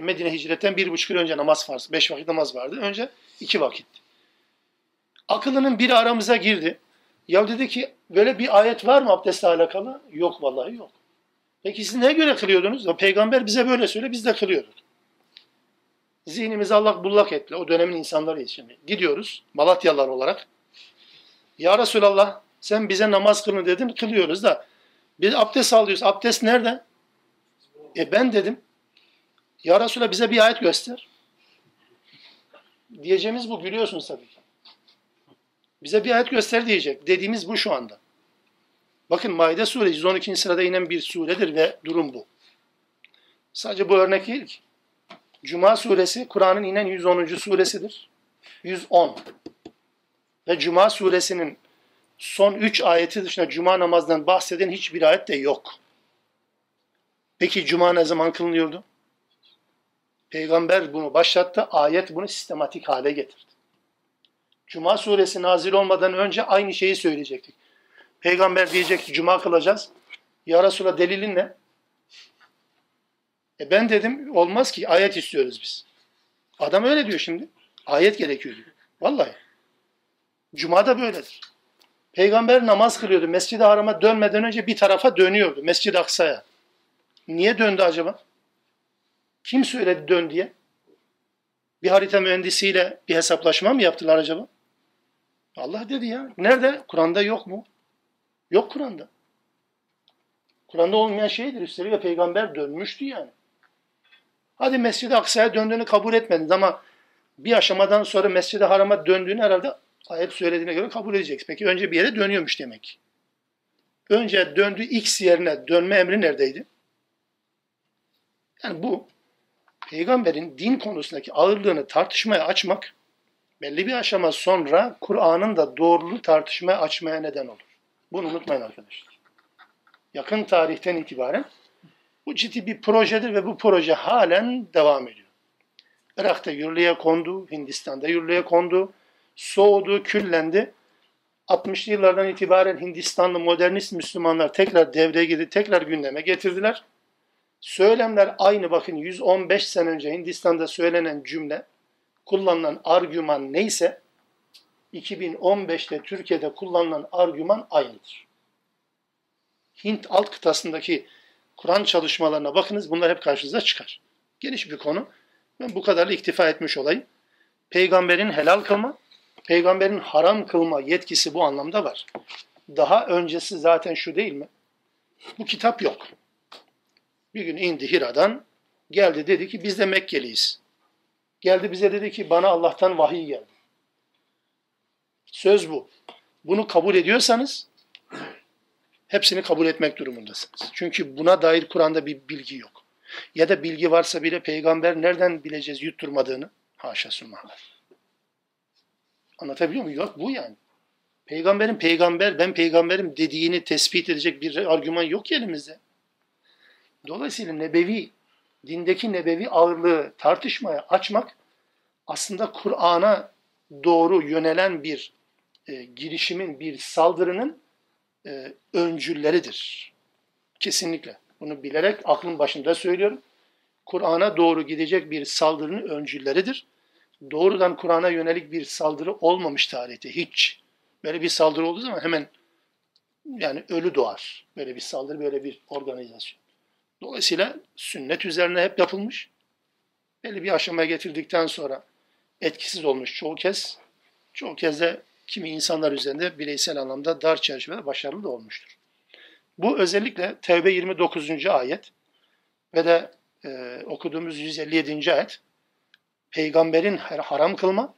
Medine hicretten bir buçuk yıl önce namaz farz. Beş vakit namaz vardı. Önce iki vakit. Akıllının biri aramıza girdi. Ya dedi ki böyle bir ayet var mı abdestle alakalı? Yok vallahi yok. Peki siz neye göre kılıyordunuz? Peygamber bize böyle söyle biz de kılıyorduk. Zihnimizi Allah bullak etti. O dönemin insanlarıyız şimdi. Gidiyoruz Malatyalılar olarak. Ya Resulallah sen bize namaz kılın dedin kılıyoruz da biz abdest alıyoruz. Abdest nerede? E ben dedim. Ya Resulallah bize bir ayet göster. Diyeceğimiz bu gülüyorsunuz tabii ki. Bize bir ayet göster diyecek. Dediğimiz bu şu anda. Bakın Maide suresi 112. sırada inen bir suredir ve durum bu. Sadece bu örnek değil ki. Cuma suresi Kur'an'ın inen 110. suresidir. 110. Ve Cuma suresinin son 3 ayeti dışında Cuma namazından bahseden hiçbir ayet de yok. Peki Cuma ne zaman kılınıyordu? Peygamber bunu başlattı, ayet bunu sistematik hale getirdi. Cuma suresi nazil olmadan önce aynı şeyi söyleyecektik. Peygamber diyecek Cuma kılacağız. Ya Resulallah delilin ne? E ben dedim olmaz ki ayet istiyoruz biz. Adam öyle diyor şimdi. Ayet gerekiyor diyor. Vallahi. Cuma da böyledir. Peygamber namaz kılıyordu. Mescid-i Haram'a dönmeden önce bir tarafa dönüyordu. Mescid-i Aksa'ya. Niye döndü acaba? Kim söyledi dön diye? Bir harita mühendisiyle bir hesaplaşma mı yaptılar acaba? Allah dedi ya. Nerede? Kur'an'da yok mu? Yok Kur'an'da. Kur'an'da olmayan şeydir. Üstelik de peygamber dönmüştü yani. Hadi Mescid-i Aksa'ya döndüğünü kabul etmediniz ama Bir aşamadan sonra Mescid-i Haram'a döndüğünü herhalde ayet söylediğine göre kabul edeceksin. Peki önce bir yere dönüyormuş demek. Önce döndüğü X yerine dönme emri neredeydi? Yani bu peygamberin din konusundaki ağırlığını tartışmaya açmak belli bir aşama sonra Kur'an'ın da doğruluğu tartışmaya açmaya neden olur. Bunu unutmayın arkadaşlar. Yakın tarihten itibaren bu ciddi bir projedir ve bu proje halen devam ediyor. Irak'ta yürürlüğe kondu, Hindistan'da yürürlüğe kondu, soğudu, küllendi. 60'lı yıllardan itibaren Hindistanlı modernist Müslümanlar tekrar devreye girdi, tekrar gündeme getirdiler. Söylemler aynı bakın 115 sene önce Hindistan'da söylenen cümle, kullanılan argüman neyse 2015'te Türkiye'de kullanılan argüman aynıdır. Hint alt kıtasındaki Kur'an çalışmalarına bakınız bunlar hep karşınıza çıkar. Geniş bir konu. Ben bu kadarla iktifa etmiş olayım. Peygamberin helal kılma, peygamberin haram kılma yetkisi bu anlamda var. Daha öncesi zaten şu değil mi? Bu kitap yok. Bir gün indi Hira'dan, geldi dedi ki biz de Mekkeliyiz. Geldi bize dedi ki bana Allah'tan vahiy geldi. Söz bu. Bunu kabul ediyorsanız hepsini kabul etmek durumundasınız. Çünkü buna dair Kur'an'da bir bilgi yok. Ya da bilgi varsa bile peygamber nereden bileceğiz yutturmadığını? Haşa summalar. Anlatabiliyor muyum? Yok bu yani. Peygamberin peygamber, ben peygamberim dediğini tespit edecek bir argüman yok elimizde. Dolayısıyla nebevi, dindeki nebevi ağırlığı tartışmaya açmak aslında Kur'an'a doğru yönelen bir e, girişimin, bir saldırının e, öncülleridir. Kesinlikle. Bunu bilerek aklın başında söylüyorum. Kur'an'a doğru gidecek bir saldırının öncülleridir. Doğrudan Kur'an'a yönelik bir saldırı olmamış tarihte hiç. Böyle bir saldırı olduğu zaman hemen yani ölü doğar. Böyle bir saldırı, böyle bir organizasyon. Dolayısıyla sünnet üzerine hep yapılmış. Belli bir aşamaya getirdikten sonra etkisiz olmuş çoğu kez. Çoğu kez de kimi insanlar üzerinde bireysel anlamda dar çerçevede başarılı da olmuştur. Bu özellikle Tevbe 29. ayet ve de e, okuduğumuz 157. ayet peygamberin haram kılma,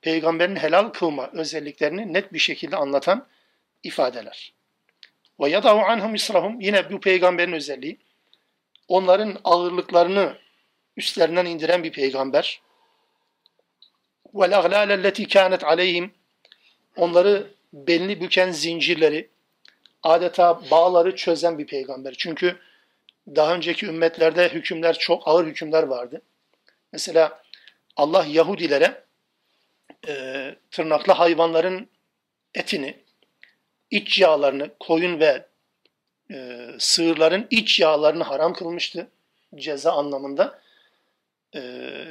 peygamberin helal kılma özelliklerini net bir şekilde anlatan ifadeler. Ve yadahu anhum israhum yine bu peygamberin özelliği onların ağırlıklarını üstlerinden indiren bir peygamber. Vel aglâlelleti kânet aleyhim onları belini büken zincirleri, adeta bağları çözen bir peygamber. Çünkü daha önceki ümmetlerde hükümler çok ağır hükümler vardı. Mesela Allah Yahudilere e, tırnaklı hayvanların etini, iç yağlarını, koyun ve e, sığırların iç yağlarını haram kılmıştı ceza anlamında. E,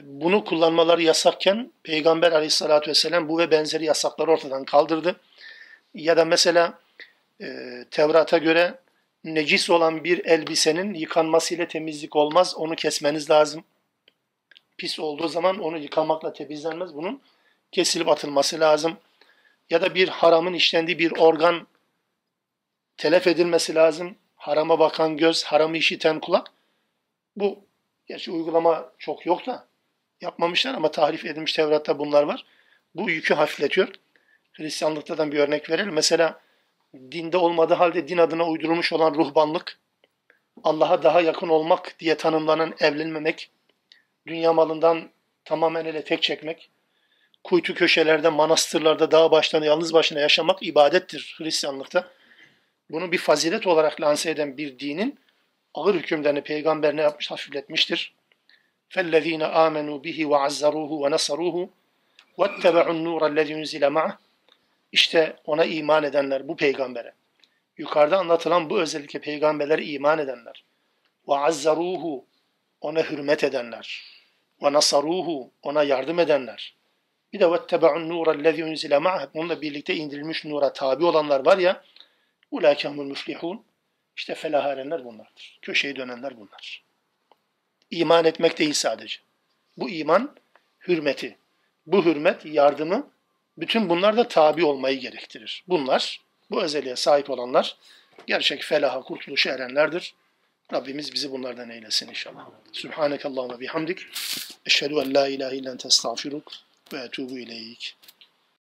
bunu kullanmaları yasakken Peygamber aleyhissalatü vesselam bu ve benzeri yasakları ortadan kaldırdı. Ya da mesela e, Tevrat'a göre necis olan bir elbisenin yıkanmasıyla temizlik olmaz. Onu kesmeniz lazım. Pis olduğu zaman onu yıkamakla temizlenmez. Bunun kesilip atılması lazım. Ya da bir haramın işlendiği bir organ telef edilmesi lazım. Harama bakan göz, haramı işiten kulak. Bu gerçi uygulama çok yok da yapmamışlar ama tahrif edilmiş Tevrat'ta bunlar var. Bu yükü hafifletiyor. Hristiyanlıkta bir örnek verelim. Mesela dinde olmadığı halde din adına uydurulmuş olan ruhbanlık, Allah'a daha yakın olmak diye tanımlanan evlenmemek, dünya malından tamamen ele tek çekmek, kuytu köşelerde, manastırlarda, dağ başlarında yalnız başına yaşamak ibadettir Hristiyanlıkta Bunu bir fazilet olarak lanse eden bir dinin ağır hükümlerini peygamber ne yapmış? Hafifletmiştir. فَالَّذ۪ينَ آمَنُوا بِهِ وَعَزَّرُوهُ وَنَصَرُوهُ وَاتَّبَعُوا النُّورَ الَّذ۪ي يُنْزِلَ مَعَهُ İşte ona iman edenler, bu peygambere. Yukarıda anlatılan bu özellikle peygamberlere iman edenler. وَعَزَّرُوهُ Ona hürmet edenler. وَنَصَرُوهُ Ona yardım edenler. Bir de وَاتَّبَعُوا النُّورَ الَّذ۪ي يُنْزِلَ مَعَهُ Onunla birlikte indirilmiş nura tabi olanlar var ya, Ulâkehumul müflihûn. İşte felaha erenler bunlardır. Köşeyi dönenler bunlar. İman etmek değil sadece. Bu iman hürmeti. Bu hürmet, yardımı, bütün bunlar da tabi olmayı gerektirir. Bunlar, bu özelliğe sahip olanlar gerçek felaha, kurtuluşa erenlerdir. Rabbimiz bizi bunlardan eylesin inşallah. Subhanekallahumma bihamdik. Eşhedü en la ilahe illen testağfiruk ve etubu ileyk.